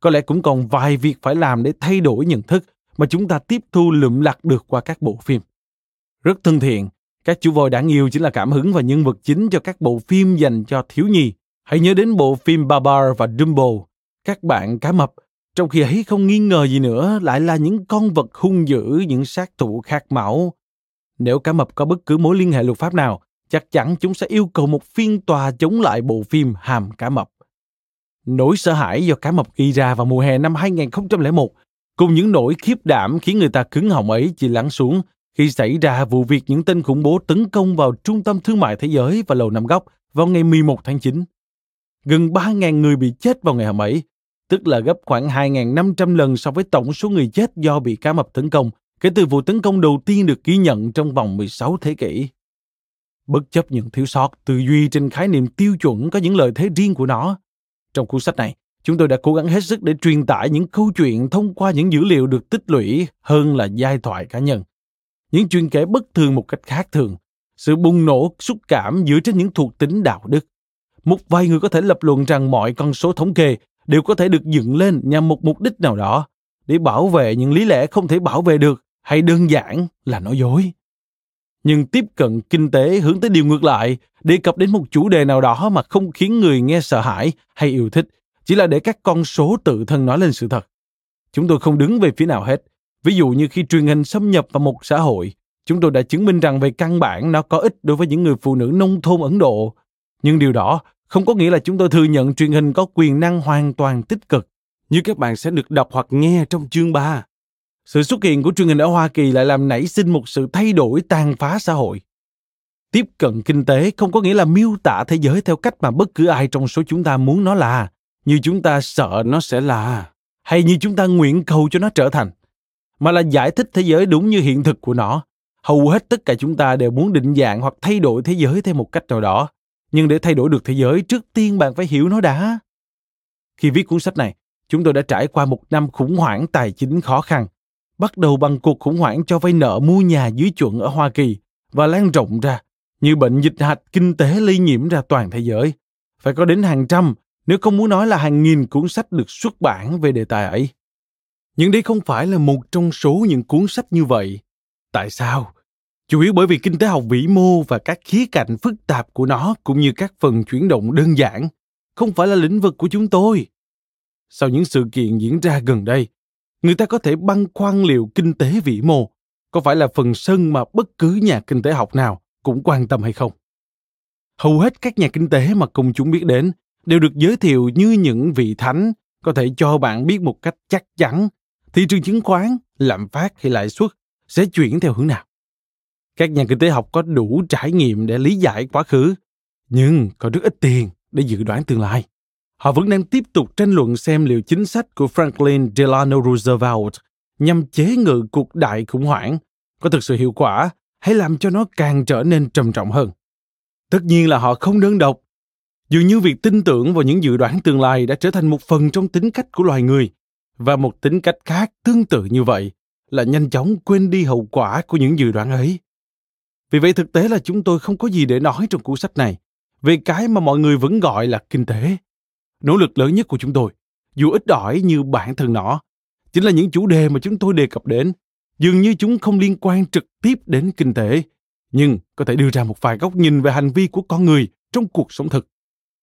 Có lẽ cũng còn vài việc phải làm để thay đổi nhận thức mà chúng ta tiếp thu lượm lặt được qua các bộ phim. Rất thân thiện, các chú voi đáng yêu chính là cảm hứng và nhân vật chính cho các bộ phim dành cho thiếu nhi. Hãy nhớ đến bộ phim Babar và Dumbo. Các bạn cá mập, trong khi ấy không nghi ngờ gì nữa lại là những con vật hung dữ, những sát thủ khát máu. Nếu cá mập có bất cứ mối liên hệ luật pháp nào, chắc chắn chúng sẽ yêu cầu một phiên tòa chống lại bộ phim Hàm Cá Mập. Nỗi sợ hãi do cá mập gây ra vào mùa hè năm 2001 cùng những nỗi khiếp đảm khiến người ta cứng họng ấy chỉ lắng xuống khi xảy ra vụ việc những tên khủng bố tấn công vào trung tâm thương mại thế giới và lầu năm góc vào ngày 11 tháng 9. Gần 3.000 người bị chết vào ngày hôm ấy, tức là gấp khoảng 2.500 lần so với tổng số người chết do bị cá mập tấn công kể từ vụ tấn công đầu tiên được ghi nhận trong vòng 16 thế kỷ. Bất chấp những thiếu sót, tư duy trên khái niệm tiêu chuẩn có những lợi thế riêng của nó. Trong cuốn sách này, chúng tôi đã cố gắng hết sức để truyền tải những câu chuyện thông qua những dữ liệu được tích lũy hơn là giai thoại cá nhân. Những chuyện kể bất thường một cách khác thường, sự bùng nổ xúc cảm dựa trên những thuộc tính đạo đức. Một vài người có thể lập luận rằng mọi con số thống kê đều có thể được dựng lên nhằm một mục đích nào đó, để bảo vệ những lý lẽ không thể bảo vệ được hay đơn giản là nói dối. Nhưng tiếp cận kinh tế hướng tới điều ngược lại, đề cập đến một chủ đề nào đó mà không khiến người nghe sợ hãi hay yêu thích, chỉ là để các con số tự thân nói lên sự thật. Chúng tôi không đứng về phía nào hết. Ví dụ như khi truyền hình xâm nhập vào một xã hội, chúng tôi đã chứng minh rằng về căn bản nó có ích đối với những người phụ nữ nông thôn Ấn Độ. Nhưng điều đó không có nghĩa là chúng tôi thừa nhận truyền hình có quyền năng hoàn toàn tích cực, như các bạn sẽ được đọc hoặc nghe trong chương 3. Sự xuất hiện của truyền hình ở Hoa Kỳ lại làm nảy sinh một sự thay đổi tàn phá xã hội. Tiếp cận kinh tế không có nghĩa là miêu tả thế giới theo cách mà bất cứ ai trong số chúng ta muốn nó là, như chúng ta sợ nó sẽ là, hay như chúng ta nguyện cầu cho nó trở thành, mà là giải thích thế giới đúng như hiện thực của nó. Hầu hết tất cả chúng ta đều muốn định dạng hoặc thay đổi thế giới theo một cách nào đó, nhưng để thay đổi được thế giới trước tiên bạn phải hiểu nó đã. Khi viết cuốn sách này, chúng tôi đã trải qua một năm khủng hoảng tài chính khó khăn bắt đầu bằng cuộc khủng hoảng cho vay nợ mua nhà dưới chuẩn ở Hoa Kỳ và lan rộng ra như bệnh dịch hạch kinh tế lây nhiễm ra toàn thế giới. Phải có đến hàng trăm, nếu không muốn nói là hàng nghìn cuốn sách được xuất bản về đề tài ấy. Nhưng đây không phải là một trong số những cuốn sách như vậy. Tại sao? Chủ yếu bởi vì kinh tế học vĩ mô và các khía cạnh phức tạp của nó cũng như các phần chuyển động đơn giản không phải là lĩnh vực của chúng tôi. Sau những sự kiện diễn ra gần đây, người ta có thể băn khoăn liệu kinh tế vĩ mô có phải là phần sân mà bất cứ nhà kinh tế học nào cũng quan tâm hay không. Hầu hết các nhà kinh tế mà công chúng biết đến đều được giới thiệu như những vị thánh có thể cho bạn biết một cách chắc chắn thị trường chứng khoán, lạm phát hay lãi suất sẽ chuyển theo hướng nào. Các nhà kinh tế học có đủ trải nghiệm để lý giải quá khứ, nhưng có rất ít tiền để dự đoán tương lai họ vẫn đang tiếp tục tranh luận xem liệu chính sách của Franklin Delano Roosevelt nhằm chế ngự cuộc đại khủng hoảng có thực sự hiệu quả hay làm cho nó càng trở nên trầm trọng hơn. Tất nhiên là họ không đơn độc. Dường như việc tin tưởng vào những dự đoán tương lai đã trở thành một phần trong tính cách của loài người, và một tính cách khác tương tự như vậy là nhanh chóng quên đi hậu quả của những dự đoán ấy. Vì vậy thực tế là chúng tôi không có gì để nói trong cuốn sách này về cái mà mọi người vẫn gọi là kinh tế nỗ lực lớn nhất của chúng tôi, dù ít ỏi như bản thân nó, chính là những chủ đề mà chúng tôi đề cập đến. Dường như chúng không liên quan trực tiếp đến kinh tế, nhưng có thể đưa ra một vài góc nhìn về hành vi của con người trong cuộc sống thực.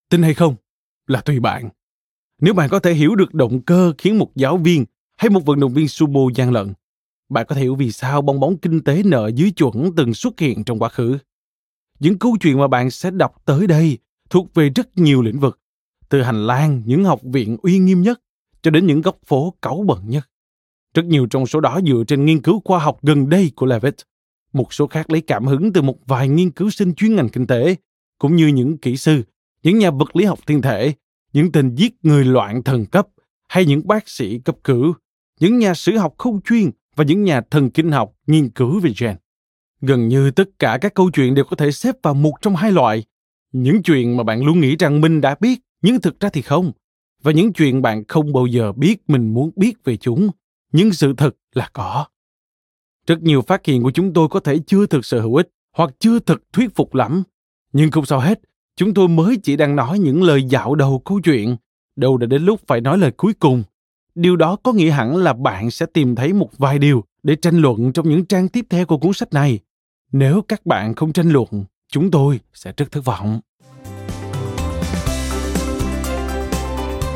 Tin hay không là tùy bạn. Nếu bạn có thể hiểu được động cơ khiến một giáo viên hay một vận động viên sumo gian lận, bạn có thể hiểu vì sao bong bóng kinh tế nợ dưới chuẩn từng xuất hiện trong quá khứ. Những câu chuyện mà bạn sẽ đọc tới đây thuộc về rất nhiều lĩnh vực, từ hành lang những học viện uy nghiêm nhất cho đến những góc phố cáu bẩn nhất. Rất nhiều trong số đó dựa trên nghiên cứu khoa học gần đây của Levitt. Một số khác lấy cảm hứng từ một vài nghiên cứu sinh chuyên ngành kinh tế, cũng như những kỹ sư, những nhà vật lý học thiên thể, những tên giết người loạn thần cấp hay những bác sĩ cấp cứu, những nhà sử học không chuyên và những nhà thần kinh học nghiên cứu về gen. Gần như tất cả các câu chuyện đều có thể xếp vào một trong hai loại. Những chuyện mà bạn luôn nghĩ rằng mình đã biết, nhưng thực ra thì không. Và những chuyện bạn không bao giờ biết mình muốn biết về chúng, nhưng sự thật là có. Rất nhiều phát hiện của chúng tôi có thể chưa thực sự hữu ích hoặc chưa thực thuyết phục lắm. Nhưng không sao hết, chúng tôi mới chỉ đang nói những lời dạo đầu câu chuyện. Đâu đã đến lúc phải nói lời cuối cùng. Điều đó có nghĩa hẳn là bạn sẽ tìm thấy một vài điều để tranh luận trong những trang tiếp theo của cuốn sách này. Nếu các bạn không tranh luận, chúng tôi sẽ rất thất vọng.